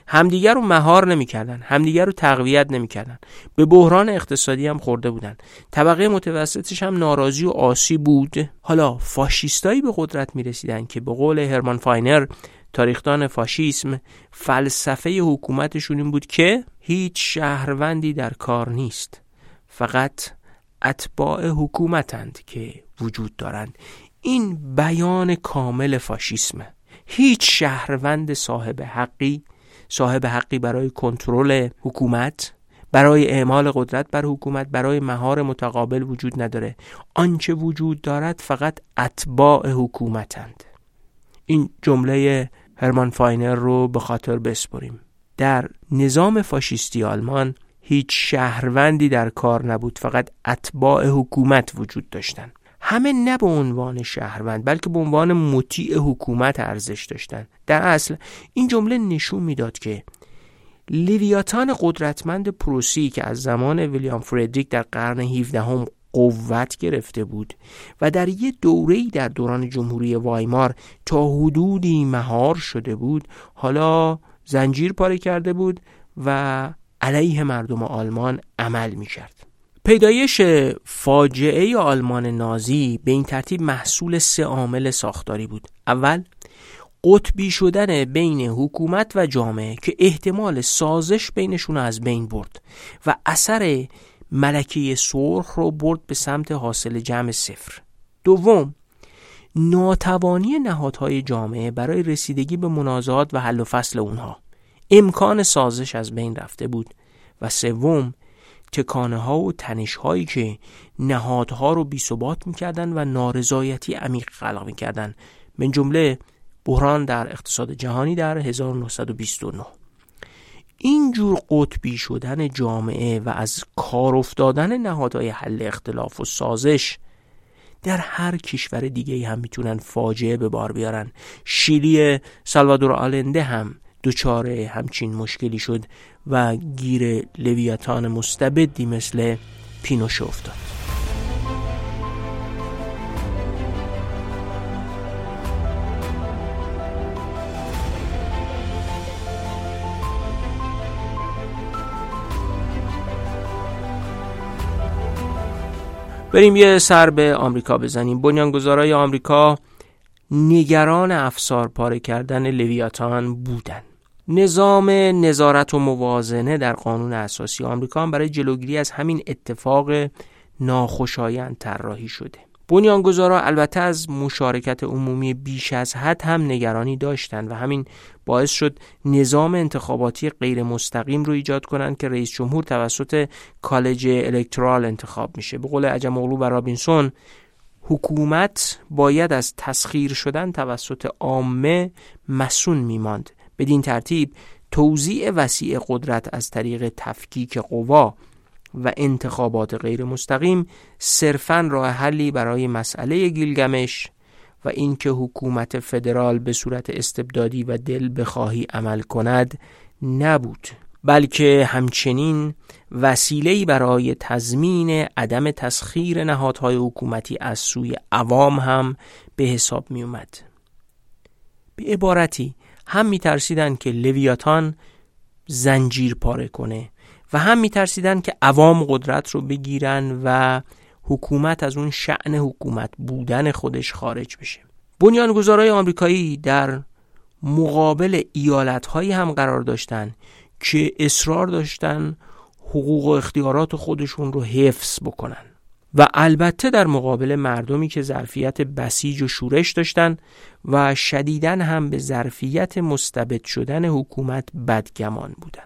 همدیگر رو مهار نمی‌کردن همدیگر رو تقویت نمی‌کردن. به بحران اقتصادی هم خورده بودن. طبقه متوسطش هم ناراضی و آسی بود. حالا فاشیستایی به قدرت می‌رسیدن که به قول هرمان فاینر تاریخدان فاشیسم فلسفه حکومتشون این بود که هیچ شهروندی در کار نیست. فقط اتباع حکومتند که وجود دارند. این بیان کامل فاشیسمه. هیچ شهروند صاحب حقی صاحب حقی برای کنترل حکومت برای اعمال قدرت بر حکومت برای مهار متقابل وجود نداره. آنچه وجود دارد فقط اتباع حکومتند. این جمله هرمان فاینر رو به خاطر بسپریم. در نظام فاشیستی آلمان هیچ شهروندی در کار نبود فقط اتباع حکومت وجود داشتند همه نه به عنوان شهروند بلکه به عنوان مطیع حکومت ارزش داشتند در اصل این جمله نشون می‌داد که لیویاتان قدرتمند پروسی که از زمان ویلیام فردریک در قرن 17 هم قوت گرفته بود و در یه دوره‌ای در دوران جمهوری وایمار تا حدودی مهار شده بود حالا زنجیر پاره کرده بود و علیه مردم آلمان عمل می کرد. پیدایش فاجعه آلمان نازی به این ترتیب محصول سه عامل ساختاری بود. اول قطبی شدن بین حکومت و جامعه که احتمال سازش بینشون از بین برد و اثر ملکه سرخ رو برد به سمت حاصل جمع صفر. دوم ناتوانی نهادهای جامعه برای رسیدگی به منازعات و حل و فصل اونها. امکان سازش از بین رفته بود. و سوم تکانه ها و تنش هایی که نهادها رو بی ثبات می‌کردن و نارضایتی عمیق خلق می‌کردن. من جمله بحران در اقتصاد جهانی در 1929 اینجور قطبی شدن جامعه و از کار افتادن نهادهای حل اختلاف و سازش در هر کشور دیگه هم می‌تونن فاجعه به بار بیارن. شیلی سالوادور آلنده هم دچار همچین مشکلی شد. و گیر لویاتان مستبدی مثل پینوش افتاد بریم یه سر به آمریکا بزنیم بنیانگذارای آمریکا نگران افسار پاره کردن لویاتان بودند. نظام نظارت و موازنه در قانون اساسی آمریکا هم برای جلوگیری از همین اتفاق ناخوشایند طراحی شده. بنیانگذارا البته از مشارکت عمومی بیش از حد هم نگرانی داشتند و همین باعث شد نظام انتخاباتی غیر مستقیم رو ایجاد کنند که رئیس جمهور توسط کالج الکترال انتخاب میشه. به قول عجم اغلو و رابینسون حکومت باید از تسخیر شدن توسط عامه مسون میماند. بدین ترتیب توزیع وسیع قدرت از طریق تفکیک قوا و انتخابات غیر مستقیم صرفا راه حلی برای مسئله گیلگمش و اینکه حکومت فدرال به صورت استبدادی و دل بخواهی عمل کند نبود بلکه همچنین وسیله‌ای برای تضمین عدم تسخیر نهادهای حکومتی از سوی عوام هم به حساب می اومد. به عبارتی هم میترسیدند که لویاتان زنجیر پاره کنه و هم میترسیدن که عوام قدرت رو بگیرن و حکومت از اون شعن حکومت بودن خودش خارج بشه. بنیانگذارای آمریکایی در مقابل ایالت هایی هم قرار داشتن که اصرار داشتن حقوق و اختیارات خودشون رو حفظ بکنن. و البته در مقابل مردمی که ظرفیت بسیج و شورش داشتن و شدیدن هم به ظرفیت مستبد شدن حکومت بدگمان بودن.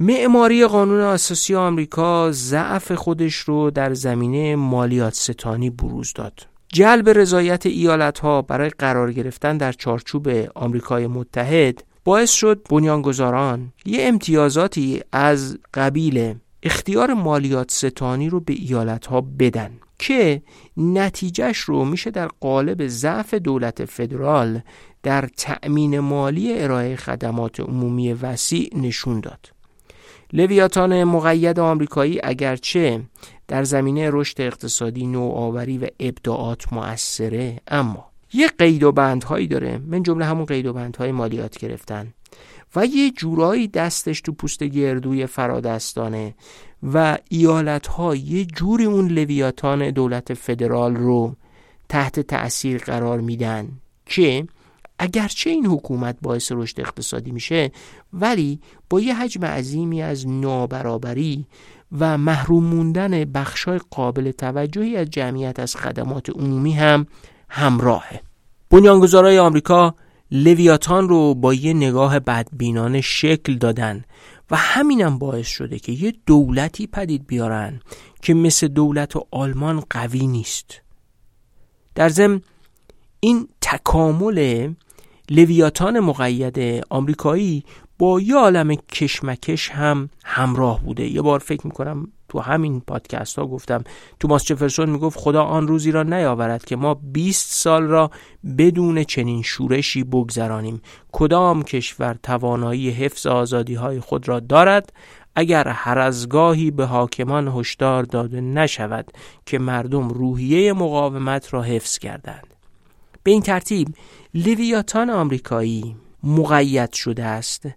معماری قانون اساسی آمریکا ضعف خودش رو در زمینه مالیات ستانی بروز داد. جلب رضایت ایالت ها برای قرار گرفتن در چارچوب آمریکای متحد باعث شد بنیانگذاران یه امتیازاتی از قبیل اختیار مالیات ستانی رو به ایالت ها بدن که نتیجهش رو میشه در قالب ضعف دولت فدرال در تأمین مالی ارائه خدمات عمومی وسیع نشون داد. لویاتان مقید آمریکایی اگرچه در زمینه رشد اقتصادی نوآوری و ابداعات مؤثره اما یه قید و بندهایی داره من جمله همون قید و بندهای مالیات گرفتن و یه جورایی دستش تو پوست گردوی فرادستانه و ایالت ها یه جوری اون لویاتان دولت فدرال رو تحت تأثیر قرار میدن که اگرچه این حکومت باعث رشد اقتصادی میشه ولی با یه حجم عظیمی از نابرابری و محروم موندن بخشای قابل توجهی از جمعیت از خدمات عمومی هم همراهه. بنیانگذارای آمریکا لویاتان رو با یه نگاه بدبینانه شکل دادن و همینم باعث شده که یه دولتی پدید بیارن که مثل دولت آلمان قوی نیست. در ضمن این تکامل لویاتان مقید آمریکایی با یه عالم کشمکش هم همراه بوده. یه بار فکر می‌کنم تو همین پادکست ها گفتم. توماس جفرسون می‌گفت خدا آن روزی را نیاورد که ما 20 سال را بدون چنین شورشی بگذرانیم. کدام کشور توانایی حفظ آزادی های خود را دارد؟ اگر هر از گاهی به حاکمان هشدار داده نشود که مردم روحیه مقاومت را حفظ کردند به این ترتیب لیویاتان آمریکایی مقید شده است.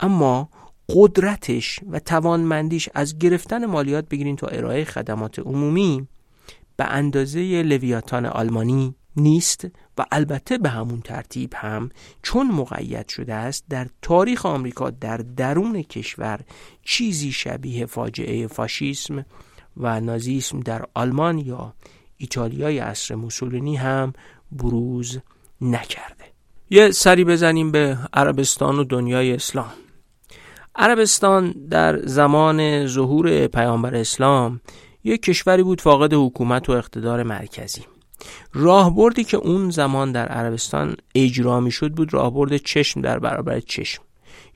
اما قدرتش و توانمندیش از گرفتن مالیات بگیرین تا ارائه خدمات عمومی به اندازه لویاتان آلمانی نیست و البته به همون ترتیب هم چون مقید شده است در تاریخ آمریکا در درون کشور چیزی شبیه فاجعه فاشیسم و نازیسم در آلمان یا ایتالیای عصر موسولینی هم بروز نکرده. یه سری بزنیم به عربستان و دنیای اسلام. عربستان در زمان ظهور پیامبر اسلام یک کشوری بود فاقد حکومت و اقتدار مرکزی. راهبردی که اون زمان در عربستان اجرا می شد بود راهبرد چشم در برابر چشم.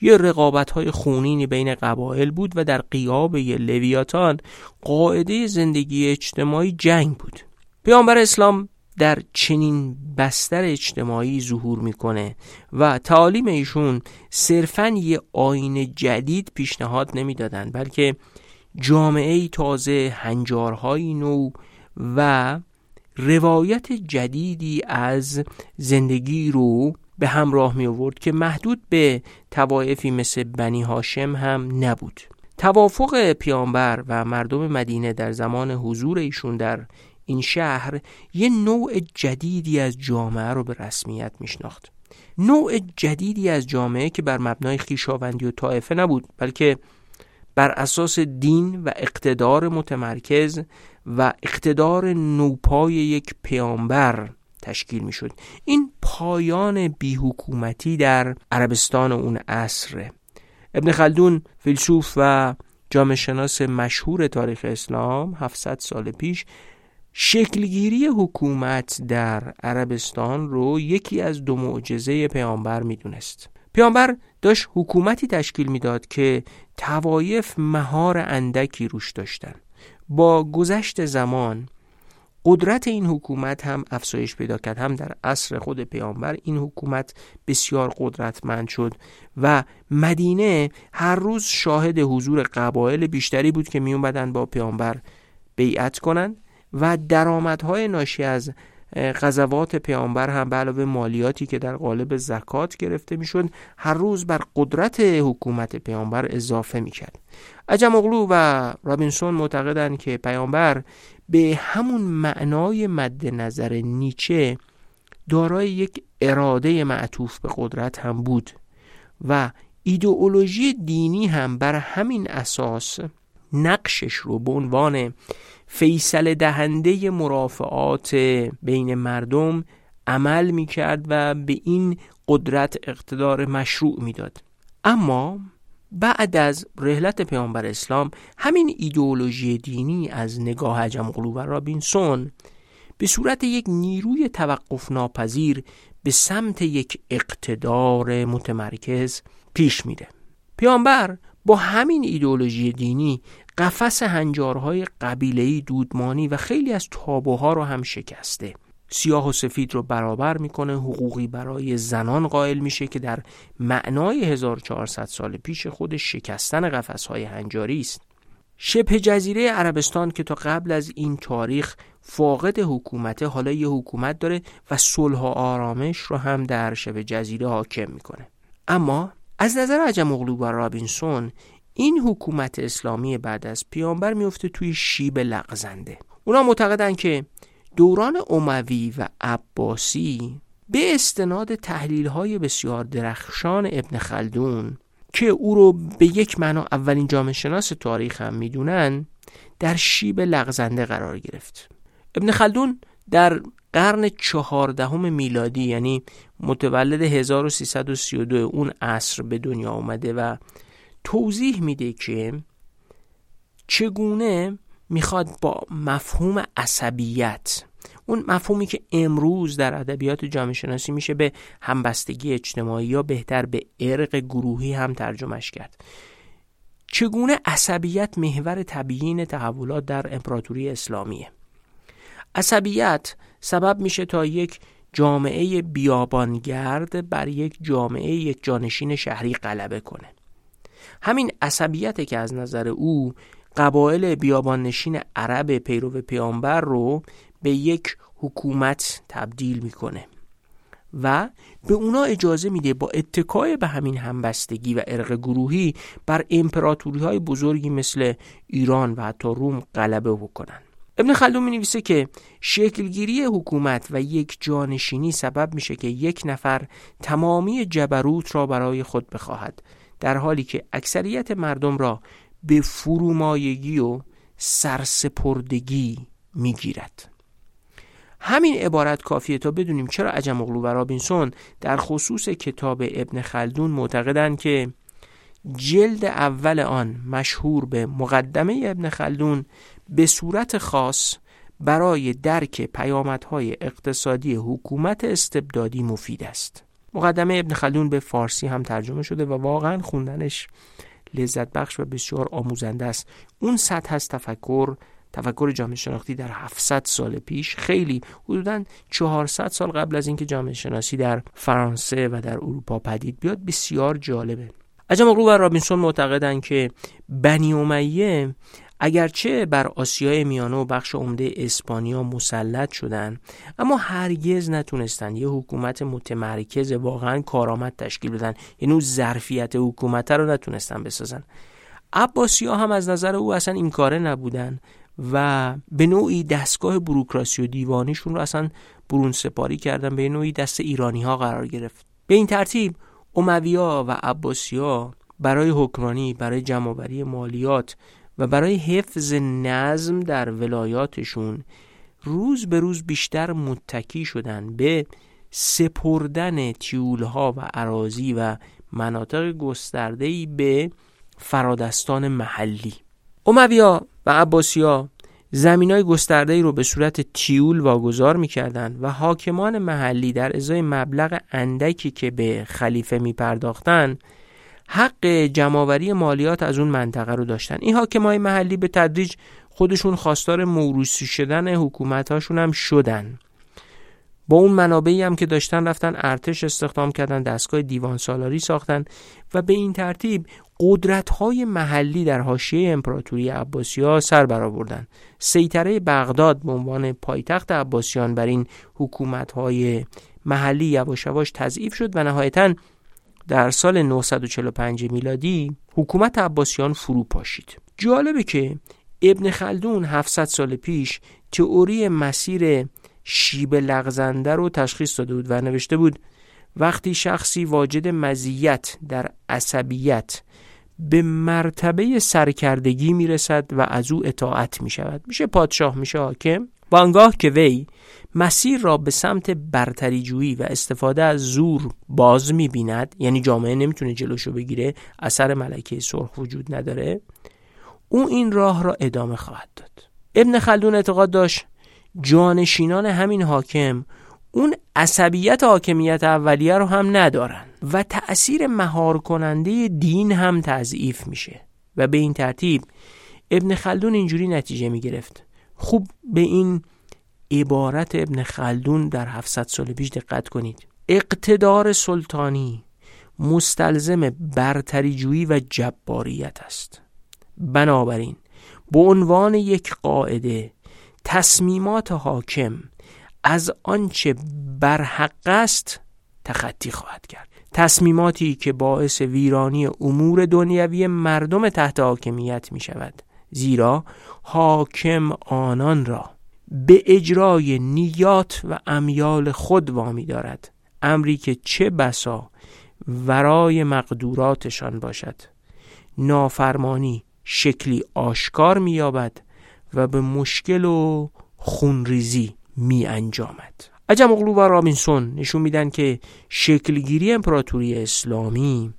یه رقابت های خونینی بین قبایل بود و در قیاب یه لویاتان قاعده زندگی اجتماعی جنگ بود. پیامبر اسلام در چنین بستر اجتماعی ظهور می‌کنه و تعالیم ایشون صرفا یه آین جدید پیشنهاد نمی‌دادن بلکه جامعه تازه هنجارهای نو و روایت جدیدی از زندگی رو به همراه می آورد که محدود به توایفی مثل بنی هاشم هم نبود. توافق پیامبر و مردم مدینه در زمان حضور ایشون در این شهر یه نوع جدیدی از جامعه رو به رسمیت میشناخت. نوع جدیدی از جامعه که بر مبنای خیشاوندی و طایفه نبود بلکه بر اساس دین و اقتدار متمرکز و اقتدار نوپای یک پیامبر تشکیل می شد این پایان بیحکومتی در عربستان اون عصره ابن خلدون فیلسوف و جامعه شناس مشهور تاریخ اسلام 700 سال پیش شکلگیری حکومت در عربستان رو یکی از دو معجزه پیامبر می‌دونست. پیامبر داشت حکومتی تشکیل می‌داد که توایف مهار اندکی روش داشتن. با گذشت زمان قدرت این حکومت هم افزایش پیدا کرد. هم در عصر خود پیامبر این حکومت بسیار قدرتمند شد و مدینه هر روز شاهد حضور قبایل بیشتری بود که می با پیامبر بیعت کنند. و درآمدهای ناشی از غزوات پیامبر هم به علاوه مالیاتی که در قالب زکات گرفته می‌شد هر روز بر قدرت حکومت پیامبر اضافه می‌کرد. عجم اغلو و رابینسون معتقدند که پیامبر به همون معنای مد نظر نیچه دارای یک اراده معطوف به قدرت هم بود و ایدئولوژی دینی هم بر همین اساس نقشش رو به عنوان فیصل دهنده مرافعات بین مردم عمل می کرد و به این قدرت اقتدار مشروع می‌داد. اما بعد از رحلت پیامبر اسلام همین ایدئولوژی دینی از نگاه عجم و رابینسون به صورت یک نیروی توقف ناپذیر به سمت یک اقتدار متمرکز پیش میره. پیامبر با همین ایدئولوژی دینی قفس هنجارهای قبیلهی دودمانی و خیلی از تابوها رو هم شکسته. سیاه و سفید رو برابر می‌کنه حقوقی برای زنان قائل میشه که در معنای 1400 سال پیش خودش شکستن قفسهای هنجاری است. شبه جزیره عربستان که تا قبل از این تاریخ فاقد حکومت حالا یه حکومت داره و صلح و آرامش رو هم در شبه جزیره حاکم می‌کنه. اما از نظر عجم اغلو و رابینسون این حکومت اسلامی بعد از پیامبر میفته توی شیب لغزنده. اونا معتقدن که دوران اموی و عباسی به استناد تحلیل های بسیار درخشان ابن خلدون که او رو به یک معنا اولین جامعه شناس تاریخ هم می‌دونن در شیب لغزنده قرار گرفت. ابن خلدون در قرن چهاردهم میلادی یعنی متولد 1332 اون عصر به دنیا اومده و توضیح میده که چگونه می‌خواد با مفهوم عصبیت اون مفهومی که امروز در ادبیات جامعه شناسی میشه به همبستگی اجتماعی یا بهتر به ارق گروهی هم ترجمهش کرد. چگونه عصبیت محور طبیعین تحولات در امپراتوری اسلامیه؟ عصبیت سبب میشه تا یک جامعه بیابانگرد بر یک جامعه یک جانشین شهری غلبه کنه. همین عصبیت که از نظر او قبایل بیابان نشین عرب پیرو پیامبر رو به یک حکومت تبدیل می‌کنه و به اونا اجازه میده با اتکای به همین همبستگی و ارق گروهی بر امپراتوری های بزرگی مثل ایران و حتی روم غلبه بکنن. ابن خلدون می نویسه که شکلگیری حکومت و یک جانشینی سبب میشه که یک نفر تمامی جبروت را برای خود بخواهد در حالی که اکثریت مردم را به فرومایگی و سرسپردگی می‌گیرد. همین عبارت کافیه تا بدونیم چرا عجم اغلو و رابینسون در خصوص کتاب ابن خلدون معتقدند که جلد اول آن مشهور به مقدمه ابن خلدون به صورت خاص برای درک پیامدهای اقتصادی حکومت استبدادی مفید است. مقدمه ابن خلدون به فارسی هم ترجمه شده و واقعا خوندنش لذت بخش و بسیار آموزنده است. اون سطح از تفکر تفکر جامعه شناختی در 700 سال پیش خیلی حدودا 400 سال قبل از اینکه جامعه شناسی در فرانسه و در اروپا پدید بیاد بسیار جالبه. عجم و رابینسون معتقدند که بنی امیه اگرچه بر آسیای میانه و بخش عمده اسپانیا مسلط شدند اما هرگز نتونستن یه حکومت متمرکز واقعا کارآمد تشکیل بدن. یعنی ظرفیت حکومت رو نتونستن بسازن. عباسی ها هم از نظر او اصلا این کاره نبودن و به نوعی دستگاه بروکراسی و دیوانیشون رو اصلا برون سپاری کردن به نوعی دست ایرانی ها قرار گرفت. به این ترتیب امویا و عباسی برای حکمرانی برای جمعآوری مالیات و برای حفظ نظم در ولایاتشون روز به روز بیشتر متکی شدن به سپردن تیولها و عراضی و مناطق گستردهی به فرادستان محلی. امویا و عباسیا زمین های گسترده رو به صورت تیول واگذار می‌کردند و حاکمان محلی در ازای مبلغ اندکی که به خلیفه می پرداختن حق جمعآوری مالیات از اون منطقه رو داشتن. این حاکمای محلی به تدریج خودشون خواستار موروسی شدن حکومتاشون هم شدن. با اون منابعی هم که داشتن رفتن ارتش استخدام کردن دستگاه دیوان سالاری ساختن و به این ترتیب قدرت های محلی در حاشیه امپراتوری عباسیان سر برآوردند سیطره بغداد به عنوان پایتخت عباسیان بر این حکومت های محلی یواش یواش تضعیف شد و نهایتا در سال 945 میلادی حکومت عباسیان فرو پاشید. جالبه که ابن خلدون 700 سال پیش تئوری مسیر شیب لغزنده رو تشخیص داده بود و نوشته بود وقتی شخصی واجد مزیت در عصبیت به مرتبه سرکردگی می‌رسد و از او اطاعت می شود میشه پادشاه میشه حاکم؟ وانگاه که وی مسیر را به سمت برتری جویی و استفاده از زور باز می بیند یعنی جامعه نمی‌تونه جلوشو بگیره اثر ملکه سرخ وجود نداره او این راه را ادامه خواهد داد. ابن خلدون اعتقاد داشت جانشینان همین حاکم اون عصبیت حاکمیت اولیه رو هم ندارن و تأثیر مهار کننده دین هم تضعیف میشه. و به این ترتیب ابن خلدون اینجوری نتیجه می‌گرفت. خوب به این عبارت ابن خلدون در 700 سال پیش دقت کنید. اقتدار سلطانی مستلزم برتری جویی و جباریت است. بنابراین به عنوان یک قاعده تصمیمات حاکم از آنچه برحق است تخطی خواهد کرد. تصمیماتی که باعث ویرانی امور دنیوی مردم تحت حاکمیت می شود زیرا حاکم آنان را به اجرای نیات و امیال خود وامی دارد. امری که چه بسا ورای مقدوراتشان باشد. نافرمانی شکلی آشکار مییابد و به مشکل و خونریزی می انجامد عجم اغلو و رابینسون نشون میدن که شکلگیری امپراتوری اسلامی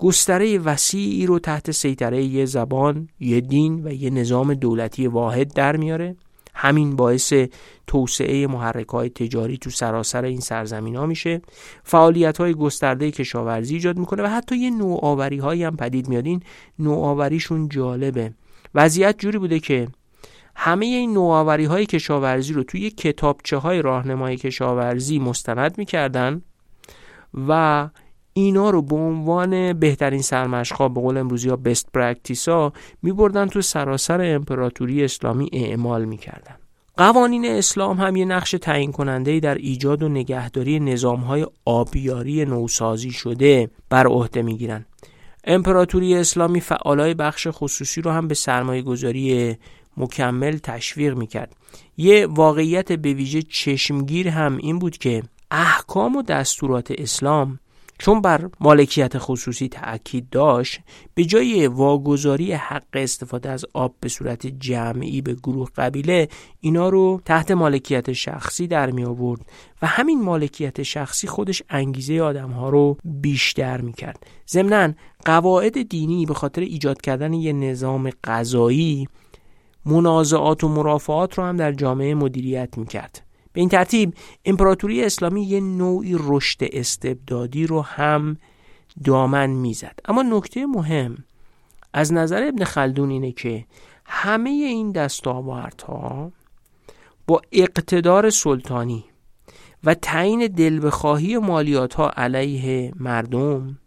گستره وسیعی رو تحت سیطره یه زبان، یه دین و یه نظام دولتی واحد در میاره. همین باعث توسعه محرک های تجاری تو سراسر این سرزمین ها میشه. فعالیت های گسترده کشاورزی ایجاد می‌کنه و حتی یه نوآوری هایی هم پدید میاد. این نوآوریشون جالبه. وضعیت جوری بوده که همه این نوآوری های کشاورزی رو توی کتابچه های راهنمای کشاورزی مستند می‌کردن و اینا رو به عنوان بهترین سرمشقا به قول امروزی ها best practice ها می بردن تو سراسر امپراتوری اسلامی اعمال می‌کردن. قوانین اسلام هم یه نقش تعیین کننده در ایجاد و نگهداری نظام های آبیاری نوسازی شده بر عهده می‌گیرن. امپراتوری اسلامی فعالای بخش خصوصی رو هم به سرمایه گذاری مکمل تشویق می‌کرد. یه واقعیت به ویژه چشمگیر هم این بود که احکام و دستورات اسلام چون بر مالکیت خصوصی تأکید داشت به جای واگذاری حق استفاده از آب به صورت جمعی به گروه قبیله اینا رو تحت مالکیت شخصی در می آورد و همین مالکیت شخصی خودش انگیزه آدم ها رو بیشتر می کرد. ضمنا قواعد دینی به خاطر ایجاد کردن یه نظام قضایی منازعات و مرافعات رو هم در جامعه مدیریت می کرد. به این ترتیب امپراتوری اسلامی یه نوعی رشد استبدادی رو هم دامن می‌زد. اما نکته مهم از نظر ابن خلدون اینه که همه این دستاوردها با اقتدار سلطانی و تعیین دل بخواهی مالیات ها علیه مردم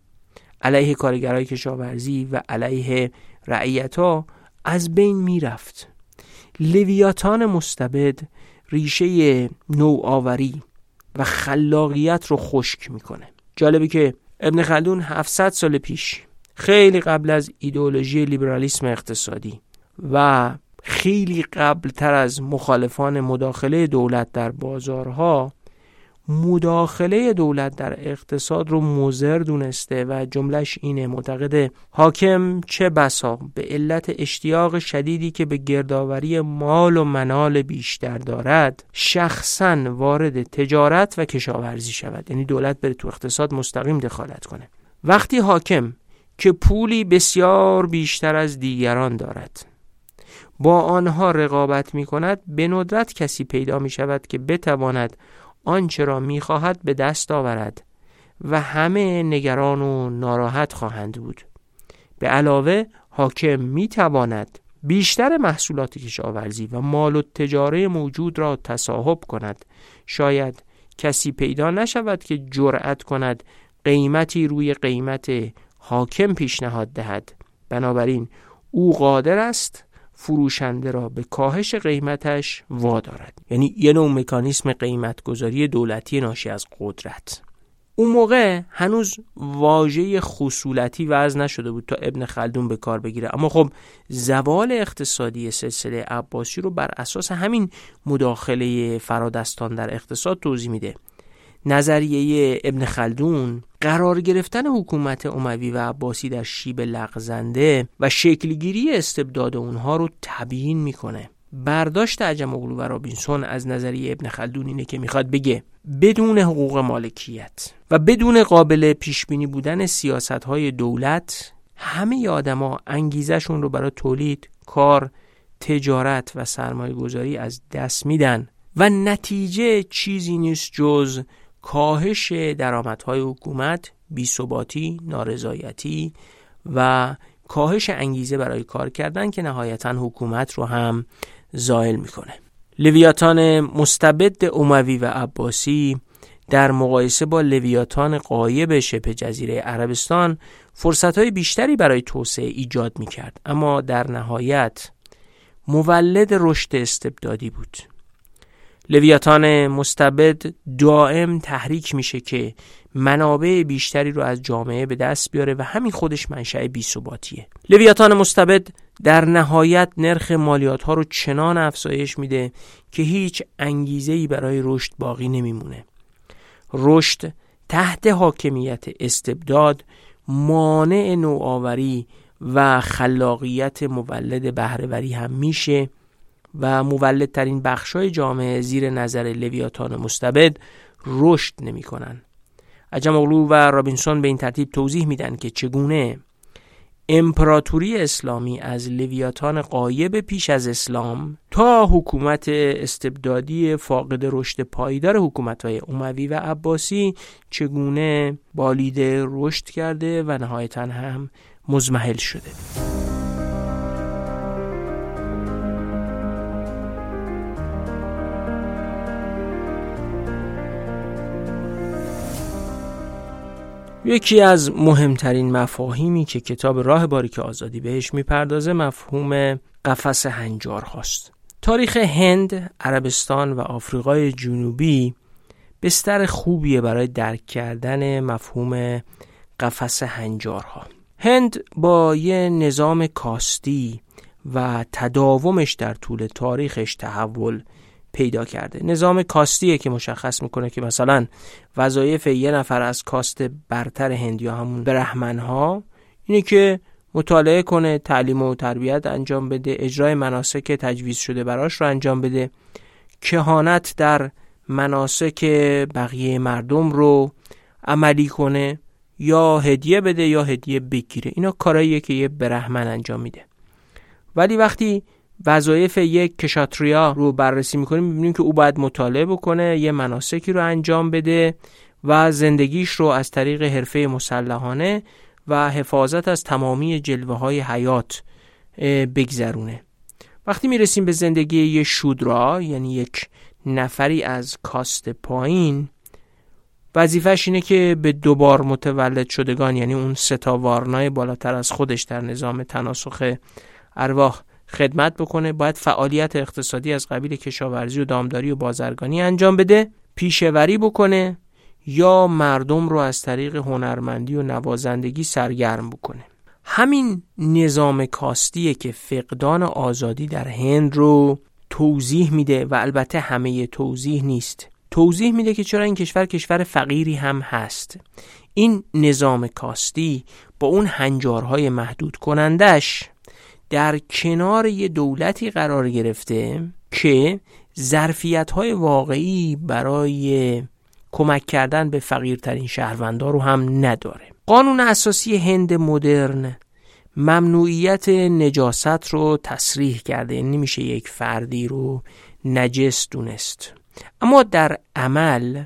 علیه کارگرای کشاورزی و علیه رعیت ها از بین می‌رفت. لویاتان مستبد ریشه نوآوری و خلاقیت رو خشک می‌کنه. جالبه که ابن خلدون 700 سال پیش خیلی قبل از ایدئولوژی لیبرالیسم اقتصادی و خیلی قبل تر از مخالفان مداخله دولت در بازارها مداخله دولت در اقتصاد رو مزر دونسته و جملش اینه معتقد حاکم چه بسا؟ به علت اشتیاق شدیدی که به گردآوری مال و منال بیشتر دارد شخصا وارد تجارت و کشاورزی شود. یعنی دولت بره تو اقتصاد مستقیم دخالت کنه. وقتی حاکم که پولی بسیار بیشتر از دیگران دارد با آنها رقابت می کند به ندرت کسی پیدا می شود که بتواند آنچه را می‌خواهد به دست آورد و همه نگران و ناراحت خواهند بود. به علاوه حاکم می‌تواند بیشتر محصولات کشاورزی و مال و تجاره موجود را تصاحب کند. شاید کسی پیدا نشود که جرأت کند قیمتی روی قیمت حاکم پیشنهاد دهد. بنابراین او قادر است فروشنده را به کاهش قیمتش وادارد. یعنی یه نوع مکانیسم قیمتگذاری دولتی ناشی از قدرت. اون موقع هنوز واژه خصولتی وضع نشده بود تا ابن خلدون به کار بگیره. اما خب زوال اقتصادی سلسله عباسی رو بر اساس همین مداخله فرادستان در اقتصاد توضیح میده. نظریه ابن خلدون قرار گرفتن حکومت اموی و عباسی در شیب لغزنده و شکلگیری استبداد اونها رو تبیین می‌کنه. برداشت عجم و رابینسون از نظریه ابن خلدون اینه که می‌خواد بگه بدون حقوق مالکیت و بدون قابل پیشبینی بودن سیاست های دولت همه آدما انگیزشون رو برای تولید، کار، تجارت و سرمایه گذاری از دست میدن و نتیجه چیزی نیست جز کاهش درآمدهای حکومت، بیثباتی، نارضایتی و کاهش انگیزه برای کار کردن که نهایتا حکومت رو هم زائل می‌کنه. لویاتان مستبد اموی و عباسی در مقایسه با لویاتان قایب شبه جزیره عربستان فرصتهای بیشتری برای توسعه ایجاد می‌کرد اما در نهایت مولد رشد استبدادی بود. لویاتان مستبد دائم تحریک میشه که منابع بیشتری رو از جامعه به دست بیاره و همین خودش منشأ بیثباتیه لویاتان مستبد در نهایت نرخ مالیات ها رو چنان افزایش میده که هیچ انگیزه ای برای رشد باقی نمیمونه. رشد تحت حاکمیت استبداد مانع نوآوری و خلاقیت مولد بهرهوری هم میشه. و مولدترین بخشای جامعه زیر نظر لویاتان مستبد رشد نمی‌کنن. عجم اغلو و رابینسون به این ترتیب توضیح میدن که چگونه امپراتوری اسلامی از لویاتان قایب پیش از اسلام تا حکومت استبدادی فاقد رشد پایدار حکومت‌های اموی و عباسی چگونه بالیده رشد کرده و نهایتا هم مزمحل شده یکی از مهمترین مفاهیمی که کتاب راه باریک آزادی بهش می‌پردازه مفهوم قفس هنجار هاست. تاریخ هند، عربستان و آفریقای جنوبی بستر خوبیه برای درک کردن مفهوم قفس هنجارها. هند با یه نظام کاستی و تداومش در طول تاریخش تحول پیدا کرده. نظام کاستیه که مشخص می‌کنه که مثلا وظایف یه نفر از کاست برتر هند یا همون برهمن ها اینه که مطالعه کنه تعلیم و تربیت انجام بده اجرای مناسک تجویز شده براش رو انجام بده. کهانت در مناسک بقیه مردم رو عملی کنه یا هدیه بده یا هدیه بگیره. اینا کاراییه که یه برهمن انجام میده. ولی وقتی وظایف یک کشاتریا رو بررسی می‌کنیم می‌بینیم که او باید مطالعه بکنه یه مناسکی رو انجام بده و زندگیش رو از طریق حرفه مسلحانه و حفاظت از تمامی جلوه های حیات بگذرونه. وقتی می‌رسیم به زندگی یه شودرا یعنی یک نفری از کاست پایین وظیفش اینه که به دوبار متولد شدگان یعنی اون ستا وارنای بالاتر از خودش در نظام تناسخ ارواح خدمت بکنه باید فعالیت اقتصادی از قبیل کشاورزی و دامداری و بازرگانی انجام بده پیشوری بکنه یا مردم رو از طریق هنرمندی و نوازندگی سرگرم بکنه. همین نظام کاستیه که فقدان آزادی در هند رو توضیح میده و البته همه توضیح نیست. توضیح میده که چرا این کشور کشور فقیری هم هست. این نظام کاستی با اون هنجارهای محدود کنندش در کنار یه دولتی قرار گرفته که ظرفیت های واقعی برای کمک کردن به فقیرترین شهروندا رو هم نداره. قانون اساسی هند مدرن ممنوعیت نجاست رو تصریح کرده. یعنی نمیشه یک فردی رو نجس دونست. اما در عمل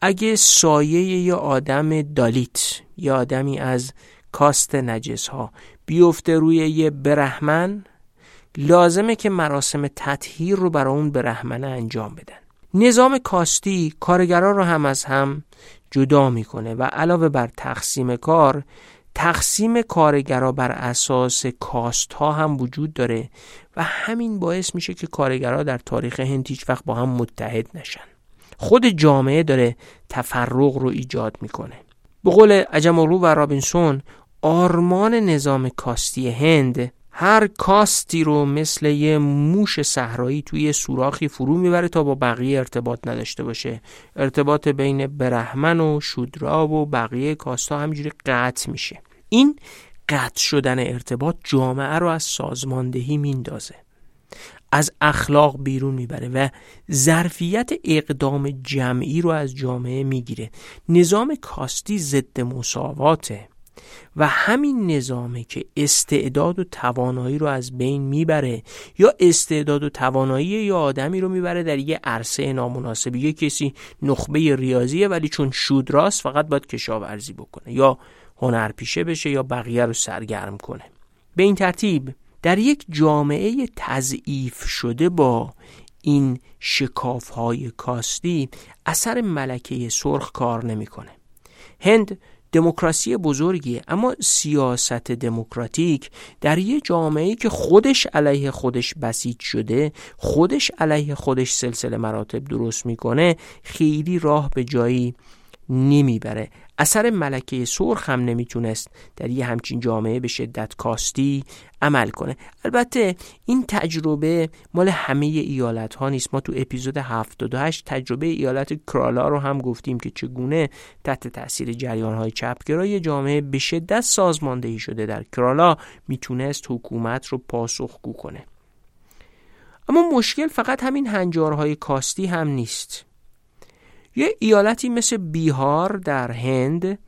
اگه سایه یا آدم دالیت یا آدمی از کاست نجس ها بیفته روی یه برهمن لازمه که مراسم تطهیر رو برای اون برهمنه انجام بدن. نظام کاستی کارگران رو هم از هم جدا می‌کنه و علاوه بر تقسیم کار تقسیم کارگرا بر اساس کاست ها هم وجود داره و همین باعث میشه که کارگرا در تاریخ هند هیچ وقت با هم متحد نشن. خود جامعه داره تفرق رو ایجاد می‌کنه. به قول عجم و رابینسون آرمان نظام کاستی هند هر کاستی رو مثل یه موش صحرایی توی سوراخی فرو می‌بره تا با بقیه ارتباط نداشته باشه. ارتباط بین برهمن و شودرا و بقیه کاستا همجوری قطع میشه. این قطع شدن ارتباط جامعه رو از سازماندهی میندازه. از اخلاق بیرون می‌بره و ظرفیت اقدام جمعی رو از جامعه می‌گیره. نظام کاستی ضد مساواته. و همین نظامه که استعداد و توانایی رو از بین می‌بره. یا استعداد و توانایی یا آدمی رو می‌بره در یه عرصه نامناسب یه کسی نخبه ریاضیه ولی چون شودراست فقط باید کشاورزی بکنه. یا هنرپیشه بشه یا بقیه رو سرگرم کنه. به این ترتیب در یک جامعه تضعیف شده با این شکاف های کاستی اثر ملکه سرخ کار نمی‌کنه. هند دموکراسی بزرگیه. اما سیاست دموکراتیک در یه جامعه که خودش علیه خودش بسیج شده خودش علیه خودش سلسله مراتب درست می‌کنه خیلی راه به جایی نمی‌بره. اثر ملکه سرخ هم نمی‌تونست در یه همچین جامعه به شدت کاستی عمل کنه. البته این تجربه مال همه ایالت ها نیست. ما تو اپیزود 78 تجربه ایالت کرالا رو هم گفتیم که چگونه تحت تاثیر جریان های چپگرای جامعه به شدت سازماندهی شده در کرالا می‌تونست حکومت رو پاسخگو کنه. اما مشکل فقط همین هنجارهای کاستی هم نیست. یه ایالتی مثل بیهار در هند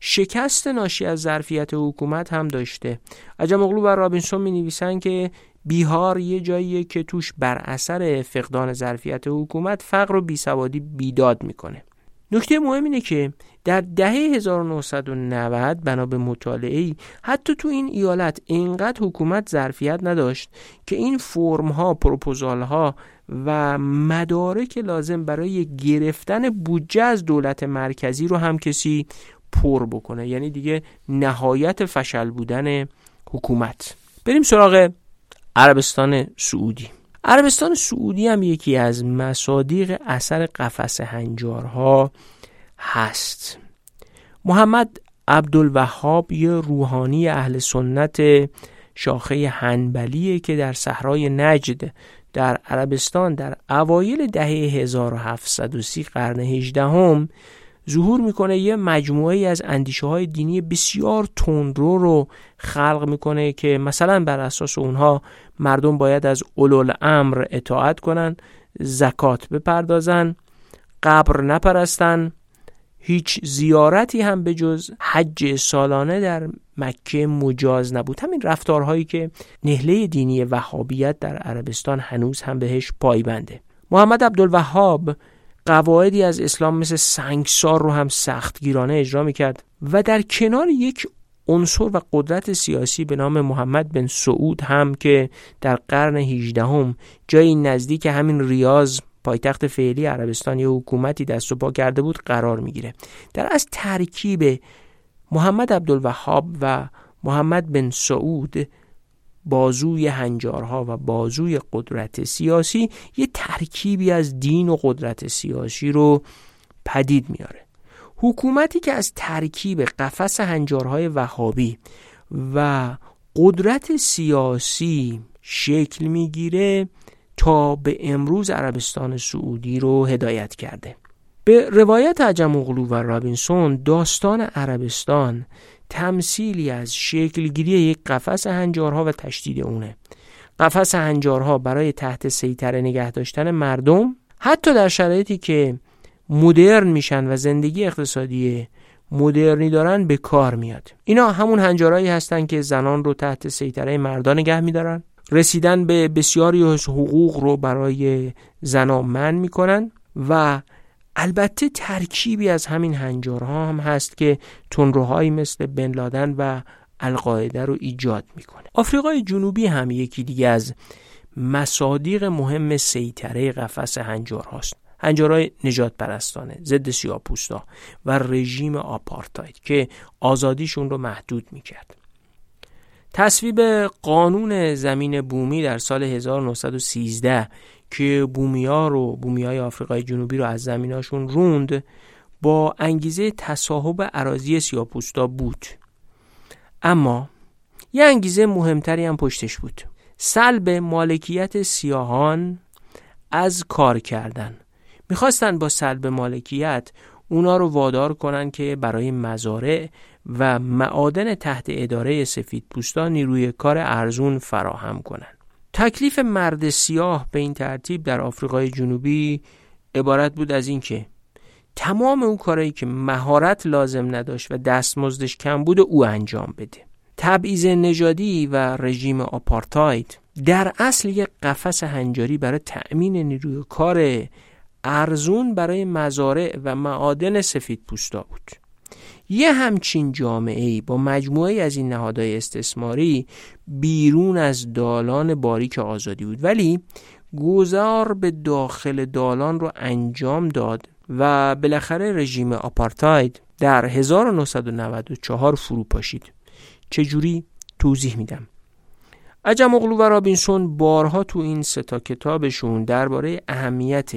شکست ناشی از ظرفیت حکومت هم داشته. عجم اغلو و رابینسون می نویسن که بیهار یه جاییه که توش بر اثر فقدان ظرفیت حکومت فقر و بیسوادی بیداد می‌کنه. نکته مهم اینه که در دهه 1990 بنا به مطالعه ای حتی تو این ایالت اینقدر حکومت ظرفیت نداشت که این فرم ها پروپوزال ها و مدارک لازم برای گرفتن بودجه از دولت مرکزی رو هم کسی پر بکنه. یعنی دیگه نهایت فشل بودن حکومت. بریم سراغ عربستان سعودی. عربستان سعودی هم یکی از مصادیق اثر قفس هنجارها هست. محمد عبدالوهاب یه روحانی اهل سنت شاخه هنبلیه که در صحرای نجد در عربستان در اوایل دهه 1730 قرن 18 هم ظهور می‌کنه یه مجموعه از اندیشه های دینی بسیار تندرو رو خلق می‌کنه که مثلا بر اساس اونها مردم باید از اولول امر اطاعت کنن زکات بپردازن قبر نپرستن هیچ زیارتی هم به جز حج سالانه در مکه مجاز نبود. همین رفتارهایی که نهله دینی وهابیت در عربستان هنوز هم بهش پایبنده. محمد عبدالوهاب قواعدی از اسلام مثل سنگسار رو هم سختگیرانه اجرا می‌کرد و در کنار یک عنصر و قدرت سیاسی به نام محمد بن سعود هم که در قرن 18 هم جایی نزدیک همین ریاض پایتخت فعلی عربستان یا حکومتی دست و پا کرده بود قرار می‌گیره. در از ترکیب محمد عبدالوهاب و محمد بن سعود بازوی هنجارها و بازوی قدرت سیاسی یه ترکیبی از دین و قدرت سیاسی رو پدید میاره. حکومتی که از ترکیب قفس هنجارهای وهابی و قدرت سیاسی شکل می‌گیره تا به امروز عربستان سعودی رو هدایت کرده. به روایت عجم اغلو و رابینسون داستان عربستان تمثیلی از شکلگیری یک قفس هنجارها و تشدید اونه. قفس هنجارها برای تحت سیطره نگه داشتن مردم حتی در شرایطی که مدرن میشن و زندگی اقتصادی مدرنی دارن به کار میاد. اینا همون هنجارهایی هستن که زنان رو تحت سیطره مردان نگه میدارن. رسیدن به بسیاری از حقوق رو برای زنان من می‌کنن و البته ترکیبی از همین هنجارها هم هست که تنروهایی مثل بن لادن و القاعده رو ایجاد می‌کنه. آفریقای جنوبی هم یکی دیگه از مصادیق مهم سیطره قفس هنجار هاست. هنجارهای نجات پرستانه ضد سیاپوستا و رژیم آپارتاید که آزادیشون رو محدود می‌کرد. تصویب قانون زمین بومی در سال 1913 که بومیا رو بومیای آفریقای جنوبی رو از زمیناشون روند با انگیزه تصاحب عراضی سیاپوستا بود. اما یه انگیزه مهمتری هم پشتش بود. سلب مالکیت سیاهان از کار کردن. می‌خواستن با سلب مالکیت اونا رو وادار کنن که برای مزارع و معادن تحت اداره سفید پوستان نیروی کار ارزون فراهم کنن. تکلیف مرد سیاه به این ترتیب در آفریقای جنوبی عبارت بود از اینکه تمام اون کارهایی که مهارت لازم نداشت و دستمزدش کم بود او انجام بده. تبعیض نژادی و رژیم آپارتاید در اصل یک قفس هنجاری برای تأمین نیروی کار ارزون برای مزارع و معادن سفید پوستا بود. یه همچین جامعه ای با مجموعه از این نهادهای استثماری بیرون از دالان باریک آزادی بود. ولی گذار به داخل دالان رو انجام داد و بالاخره رژیم آپارتاید در 1994 فرو پاشید چجوری؟ توضیح میدم. عجم اغلو و رابینسون بارها تو این ستا کتابشون درباره اهمیت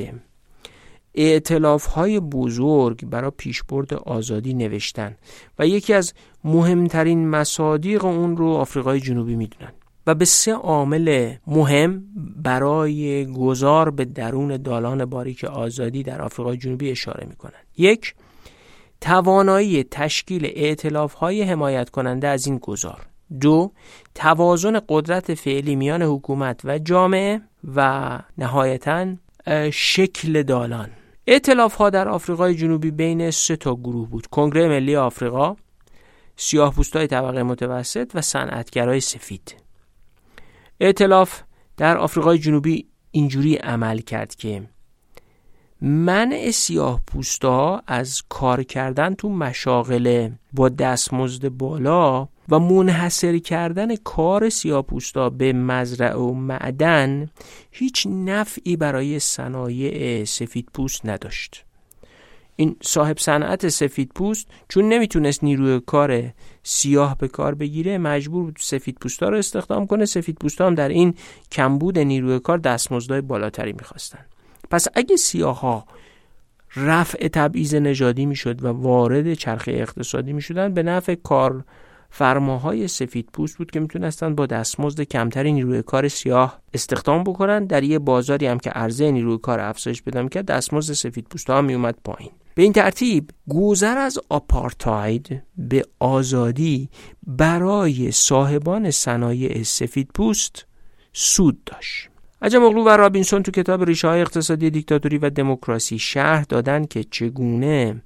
اعتلاف های بزرگ برای پیشبرد آزادی نوشتن و یکی از مهمترین مصادیق اون رو آفریقای جنوبی می‌دونن و به سه عامل مهم برای گذار به درون دالان باریک آزادی در آفریقای جنوبی اشاره می‌کنن. یک توانایی تشکیل اعتلاف های حمایت کننده از این گذار. دو توازن قدرت فعلی میان حکومت و جامعه و نهایتا شکل دالان. اعتلاف ها در آفریقای جنوبی بین سه تا گروه بود. کنگره ملی آفریقا سیاه پوستای طبقه متوسط و صنعتگرای سفید. اعتلاف در آفریقای جنوبی اینجوری عمل کرد که منع سیاه از کار کردن تو مشاغل با دستمزد بالا و منحصر کردن کار سیاپوستا به مزرعه و معدن هیچ نفعی برای صنایع سفید پوست نداشت. این صاحب صنعت سفید پوست چون نمی‌تونست نیروی کار سیاه به کار بگیره مجبور بود سفید پوستا رو استخدام کنه. سفید پوستا هم در این کمبود نیروی کار دستمزدهای بالاتری می‌خواستن. پس اگه سیاه ها رفع تبعیض نژادی می‌شد و وارد چرخه اقتصادی می‌شدن به نفع کار فرماهای سفید پوست بود که می‌تونستن با دستمزد کمتری نیروی کار سیاه استخدام بکنن. در یه بازاری هم که عرضه نیروی کار افزایش بدم که دستمزد سفید پوست ها میومد پایین. به این ترتیب گذر از آپارتاید به آزادی برای صاحبان صنایع سفید پوست سود داشت. عجم اغلو و رابینسون تو کتاب ریشه های اقتصادی دیکتاتوری و دموکراسی شهر دادن که چگونه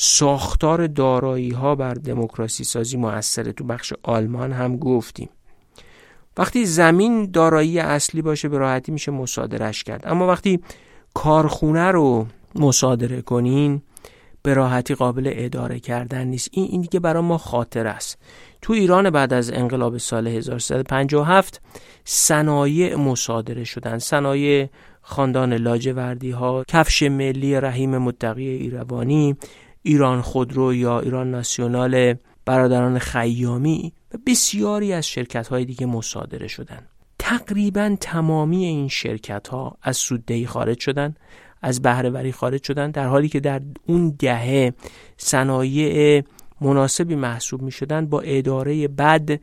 ساختار دارایی ها بر دموکراسی سازی موثره تو بخش آلمان هم گفتیم. وقتی زمین دارایی اصلی باشه به راحتی میشه مصادرش کرد. اما وقتی کارخونه رو مصادره کنین به راحتی قابل اداره کردن نیست. این این دیگه برای ما خاطر است. تو ایران بعد از انقلاب سال 1357 صنایع مصادره شدن. صنایع خاندان لاجوردی ها کفش ملی رحیم متقی ایروانی ایران خودرو یا ایران ناسیونال برادران خیامی و بسیاری از شرکت های دیگه مصادره شدن تقریبا تمامی این شرکت ها از سوددهی خارج شدن از بهرهوری خارج شدن در حالی که در اون دهه صنایع مناسبی محسوب می شدن با اداره بد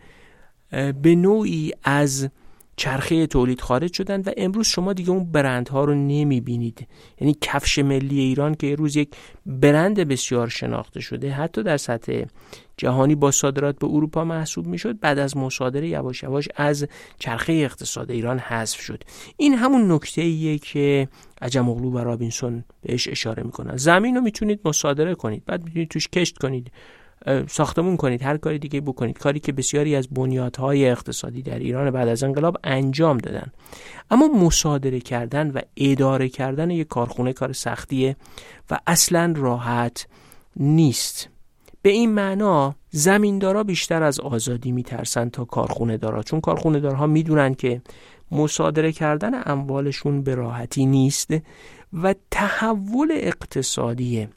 به نوعی از چرخه تولید خارج شدن و امروز شما دیگه اون برندها رو نمی بینید یعنی کفش ملی ایران که روز یک برند بسیار شناخته شده حتی در سطح جهانی با صادرات به اروپا محسوب می‌شد بعد از مصادره یواش یواش از چرخه اقتصاد ایران حذف شد. این همون نکته ایه که عجم اغلو و رابینسون بهش اشاره می‌کنن. زمین رو می‌تونید مصادره کنید بعد می‌تونید توش کشت کنید. ساختمون کنید هر کاری دیگه بکنید. کاری که بسیاری از بنیادهای اقتصادی در ایران بعد از انقلاب انجام دادن. اما مصادره کردن و اداره کردن یک کارخونه کار سختیه و اصلا راحت نیست. به این معنا زمیندارا بیشتر از آزادی میترسن تا کارخونه دارا چون کارخونه دارها می‌دونن که مصادره کردن اموالشون به راحتی نیست و تحول اقتصادی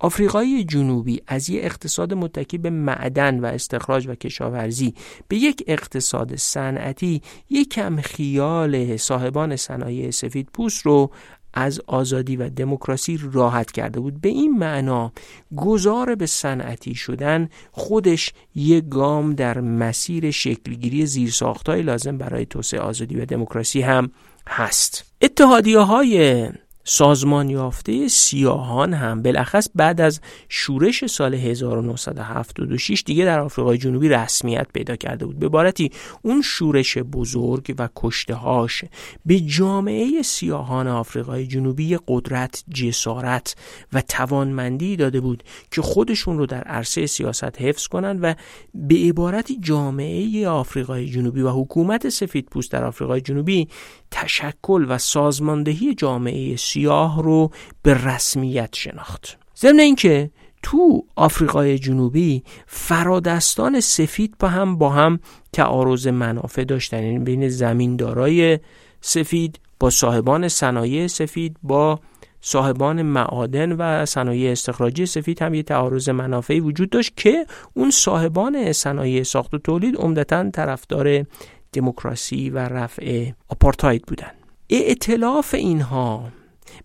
آفریقای جنوبی از یک اقتصاد متکی به معدن و استخراج و کشاورزی به یک اقتصاد صنعتی یک کم خیال صاحبان صنایع سفید پوست رو از آزادی و دموکراسی راحت کرده بود. به این معنا گذار به صنعتی شدن خودش یک گام در مسیر شکلگیری زیرساختهای لازم برای توسعه آزادی و دموکراسی هم هست. اتحادیه های سازمان یافته سیاهان هم بالاخص بعد از شورش سال 1976 دیگه در آفریقای جنوبی رسمیت پیدا کرده بود. به بارتی اون شورش بزرگ و کشتهاش به جامعه سیاهان آفریقای جنوبی قدرت جسارت و توانمندی داده بود که خودشون رو در عرصه سیاست حفظ کنند و به عبارتی جامعه آفریقای جنوبی و حکومت سفید پوست در آفریقای جنوبی تشکل و سازماندهی جامعه سیاه رو به رسمیت شناخت. ضمن اینکه تو آفریقای جنوبی فرادستان سفید با هم با هم تعارض منافع داشتن. یعنی بین زمیندارای سفید با صاحبان صنایع سفید با صاحبان معادن و صنایع استخراجی سفید هم یه تعارض منافعی وجود داشت که اون صاحبان صنایع ساخت و تولید عمدتا طرفدار دموکراسی و رفع آپارتاید بودن. اعتلاف اینها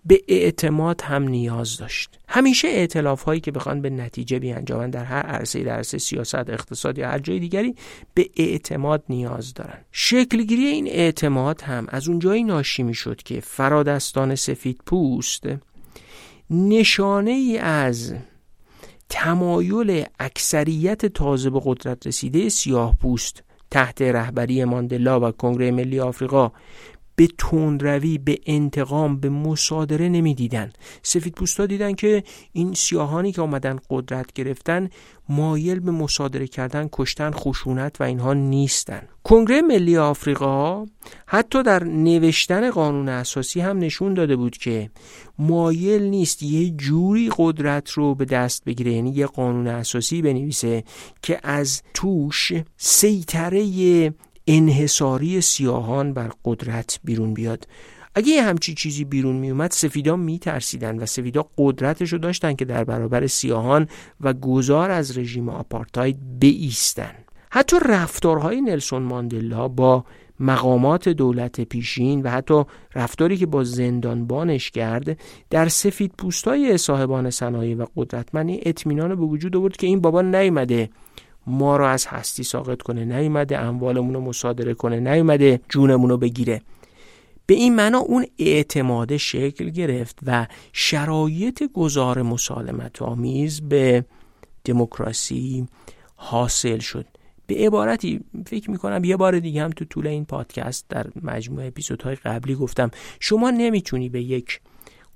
به اعتماد هم نیاز داشت. همیشه اعتلاف هایی که بخوان به نتیجه بیانجامن در هر عرصه در عرصه سیاست اقتصاد یا هر جای دیگری به اعتماد نیاز دارن شکلگیری این اعتماد هم از اونجایی ناشی می شد که فرادستان سفید پوست نشانه ای از تمایل اکثریت تازه به قدرت رسیده سیاه پوست تحت رهبری ماندلا و کنگره ملی آفریقا به تندروی به انتقام به مصادره نمی‌دیدن. سفید پوستا دیدن که این سیاهانی که آمدن قدرت گرفتن مایل به مصادره کردن کشتن خشونت و اینها نیستن. کنگره ملی آفریقا حتی در نوشتن قانون اساسی هم نشون داده بود که مایل نیست یه جوری قدرت رو به دست بگیره. یعنی یه قانون اساسی بنویسه که از توش سیطره انحصاری سیاهان بر قدرت بیرون بیاد. اگه یه همچی چیزی بیرون می اومد سفیدا می ترسیدن و سفیدا قدرتش رو داشتن که در برابر سیاهان و گذار از رژیم آپارتاید بیستن. حتی رفتارهای نلسون ماندلا با مقامات دولت پیشین و حتی رفتاری که با زندانبانش کرد در سفید پوستای صاحبان صنایع و قدرتمندی اطمینان به وجود آورد که این بابا نیامده ما رو از هستی ساقط کنه نیومده اموالمون رو مصادره کنه نیومده جونمون رو بگیره. به این معنا اون اعتماد شکل گرفت و شرایط گذار مسالمت آمیز به دموکراسی حاصل شد. به عبارتی فکر می‌کنم یه بار دیگه هم تو طول این پادکست در مجموعه اپیزودهای قبلی گفتم شما نمی‌تونی به یک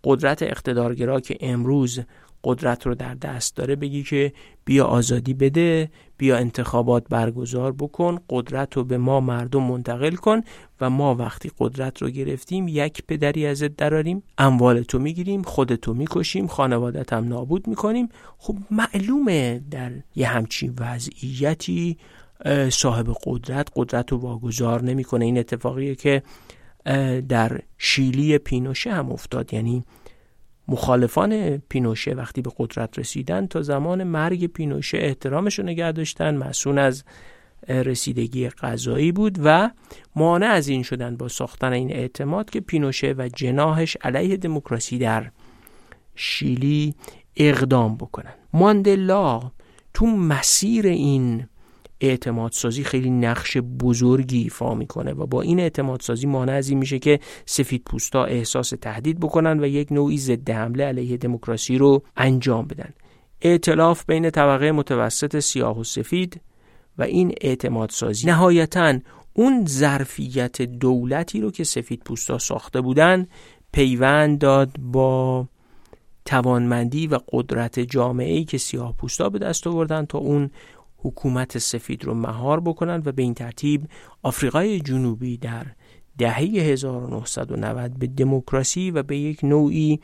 قدرت اقتدارگرا که امروز قدرت رو در دست داره بگی که بیا آزادی بده بیا انتخابات برگزار بکن قدرت رو به ما مردم منتقل کن و ما وقتی قدرت رو گرفتیم یک پدری ازت دراریم اموال تو می‌گیریم خودتو می‌کشیم خانوادت هم نابود می‌کنیم. خب معلومه در یه همچین وضعیتی صاحب قدرت قدرت رو واگذار نمی‌کنه. این اتفاقیه که در شیلی پینوشه هم افتاد. یعنی مخالفان پینوشه وقتی به قدرت رسیدن تا زمان مرگ پینوشه احترامش رو نگه داشتن. مسئول از رسیدگی قضایی بود و مانع از این شدن با ساختن این اعتماد که پینوشه و جناهش علیه دموکراسی در شیلی اقدام بکنن. ماندلا تو مسیر این اعتماد سازی خیلی نقش بزرگی ایفا می‌کنه و با این اعتماد سازی مانع از این میشه که سفید پوستا احساس تهدید بکنن و یک نوعی ضد حمله علیه دموکراسی رو انجام بدن. ائتلاف بین طبقه متوسط سیاه و سفید و این اعتماد سازی نهایتا اون ظرفیت دولتی رو که سفید پوستا ساخته بودن پیوند داد با توانمندی و قدرت جامعه ای که سیاه پوستا به دست آوردن تا اون حکومت سفید رو مهار بکنن و به این ترتیب آفریقای جنوبی در دهه 1990 به دموکراسی و به یک نوعی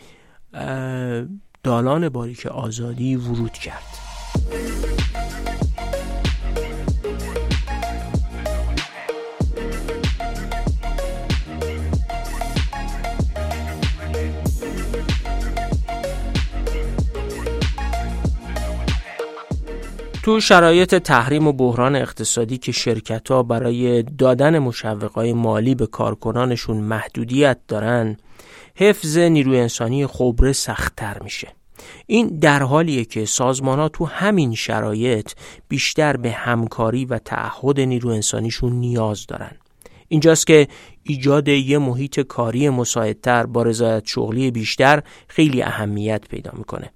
دالان باریک آزادی ورود کرد. تو شرایط تحریم و بحران اقتصادی که شرکت ها برای دادن مشوقای مالی به کارکنانشون محدودیت دارن حفظ نیروی انسانی خبره سختتر میشه. این در حالیه که سازمان ها تو همین شرایط بیشتر به همکاری و تعهد نیرو انسانیشون نیاز دارن. اینجاست که ایجاد یه محیط کاری مساعدتر با رضایت شغلی بیشتر خیلی اهمیت پیدا می‌کنه.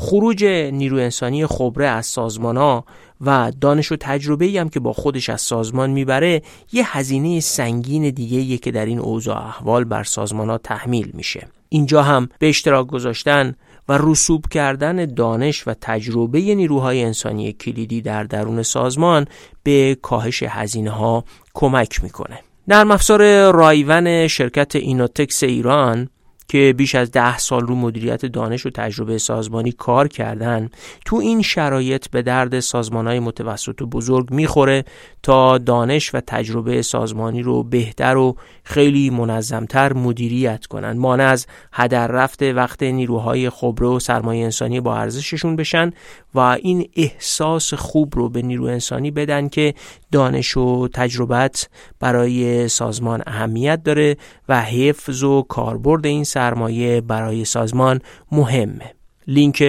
خروج نیرو انسانی خبره از سازمان ها و دانش و تجربه هم که با خودش از سازمان می‌بره یه هزینه سنگین دیگه که در این اوضاع احوال بر سازمان ها تحمیل میشه. اینجا هم به اشتراک گذاشتن و رسوب کردن دانش و تجربه نیروهای انسانی کلیدی در درون سازمان به کاهش هزینه ها کمک می‌کنه. نرم افزار رایون شرکت اینوتکس ایران که بیش از ده سال رو مدیریت دانش و تجربه سازمانی کار کردن تو این شرایط به درد های متوسط و بزرگ می‌خوره تا دانش و تجربه سازمانی رو بهتر و خیلی منظمتر مدیریت کنن. مانع از هدر رفته وقت نیروهای خبره و سرمایه انسانی با ارزششون بشن و این احساس خوب رو به نیرو انسانی بدن که دانش و تجربت برای سازمان اهمیت داره و حفظ و کاربرد این سرمایه برای سازمان مهمه لینک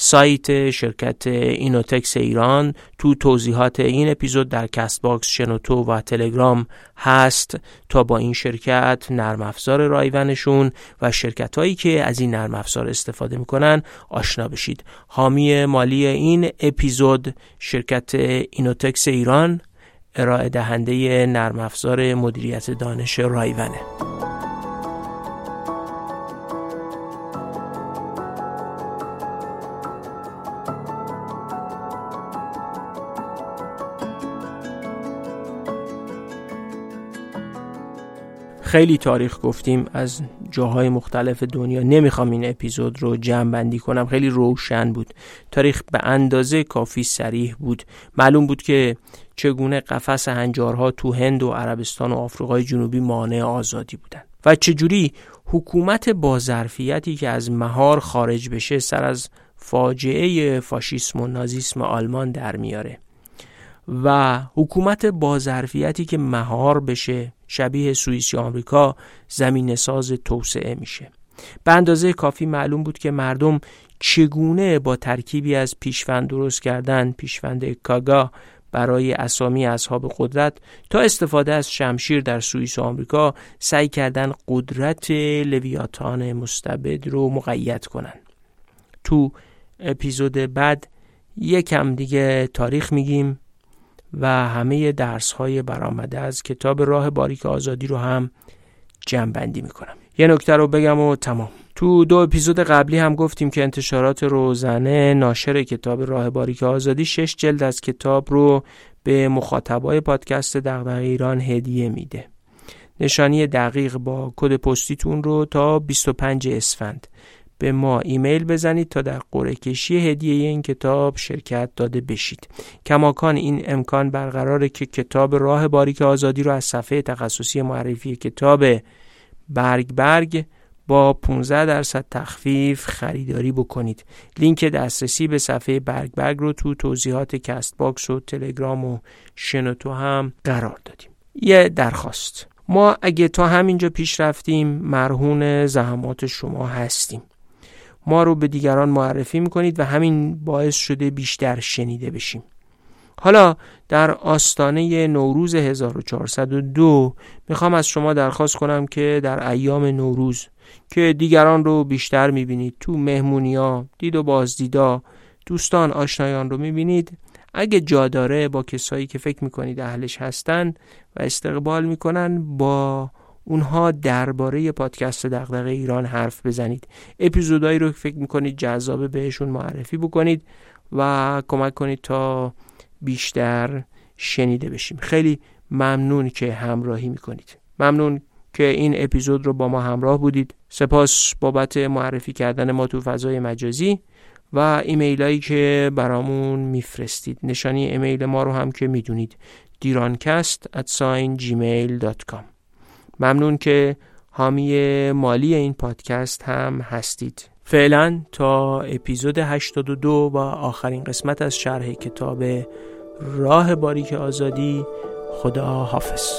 سایت شرکت اینوتکس ایران تو توضیحات این اپیزود در Castbox شنوتو و تلگرام هست. تا با این شرکت نرم افزار رایونشون و شرکت هایی که از این نرم افزار استفاده می‌کنن آشنا بشید. حامی مالی این اپیزود شرکت اینوتکس ایران ارائه دهنده نرم افزار مدیریت دانش رایونه خیلی تاریخ گفتیم از جاهای مختلف دنیا. نمی‌خوام این اپیزود رو جمع بندی کنم خیلی روشن بود. تاریخ به اندازه کافی سریح بود. معلوم بود که چگونه قفس هنجارها تو هند و عربستان و آفریقای جنوبی مانع آزادی بودن و چجوری حکومت با ظرفیتی که از مهار خارج بشه سر از فاجعه فاشیسم و نازیسم آلمان در میاره و حکومت با ظرفیتی که مهار بشه شبیه سوئیس یا آمریکا زمین ساز توسعه میشه. به اندازه کافی معلوم بود که مردم چگونه با ترکیبی از پیشوند درست کردن پیشوند کاگا برای اسامی اصحاب قدرت تا استفاده از شمشیر در سوئیس و آمریکا سعی کردن قدرت لویاتان مستبد رو مقید کنن. تو اپیزود بعد یکم دیگه تاریخ میگیم و همه درس های برآمده از کتاب راه باریک آزادی رو هم جمع بندی می‌کنم. یه نکته رو بگم و تمام. تو دو اپیزود قبلی هم گفتیم که انتشارات روزنه ناشر کتاب راه باریک آزادی شش جلد از کتاب رو به مخاطبای پادکست دغدغه ایران هدیه میده. نشانی دقیق با کد پستیتون رو تا 25 اسفند. به ما ایمیل بزنید تا در قرعه کشی هدیه این کتاب شرکت داده بشید. کماکان این امکان برقراره که کتاب راه باریک آزادی رو از صفحه تخصصی معرفی کتاب برگ برگ با 15 درصد تخفیف خریداری بکنید. لینک دسترسی به صفحه برگ برگ رو تو توضیحات Castbox و تلگرام و شنوتو هم قرار دادیم. یه درخواست. ما اگه تا همینجا پیش رفتیم مرهون زحمات شما هستیم. ما رو به دیگران معرفی می‌کنید و همین باعث شده بیشتر شنیده بشیم. حالا در آستانه نوروز 1402 می‌خوام از شما درخواست کنم که در ایام نوروز که دیگران رو بیشتر می‌بینید تو مهمونیا دید و بازدیدا دوستان آشنایان رو می‌بینید. اگه جا داره با کسایی که فکر می‌کنید اهلش هستن و استقبال می‌کنن با اونها درباره پادکست دغدغه ایران حرف بزنید. اپیزودهایی رو فکر می‌کنید جذابه بهشون معرفی بکنید و کمک کنید تا بیشتر شنیده بشیم. خیلی ممنون که همراهی می‌کنید. ممنون که این اپیزود رو با ما همراه بودید. سپاس بابت معرفی کردن ما تو فضای مجازی و ایمیل هایی که برامون میفرستید. نشانی ایمیل ما رو هم که می‌دونید. دیرانکست at gmail.com ممنون که حامی مالی این پادکست هم هستید. فعلا تا اپیزود 82 و آخرین قسمت از شرح کتاب راه باریک آزادی خدا حافظ.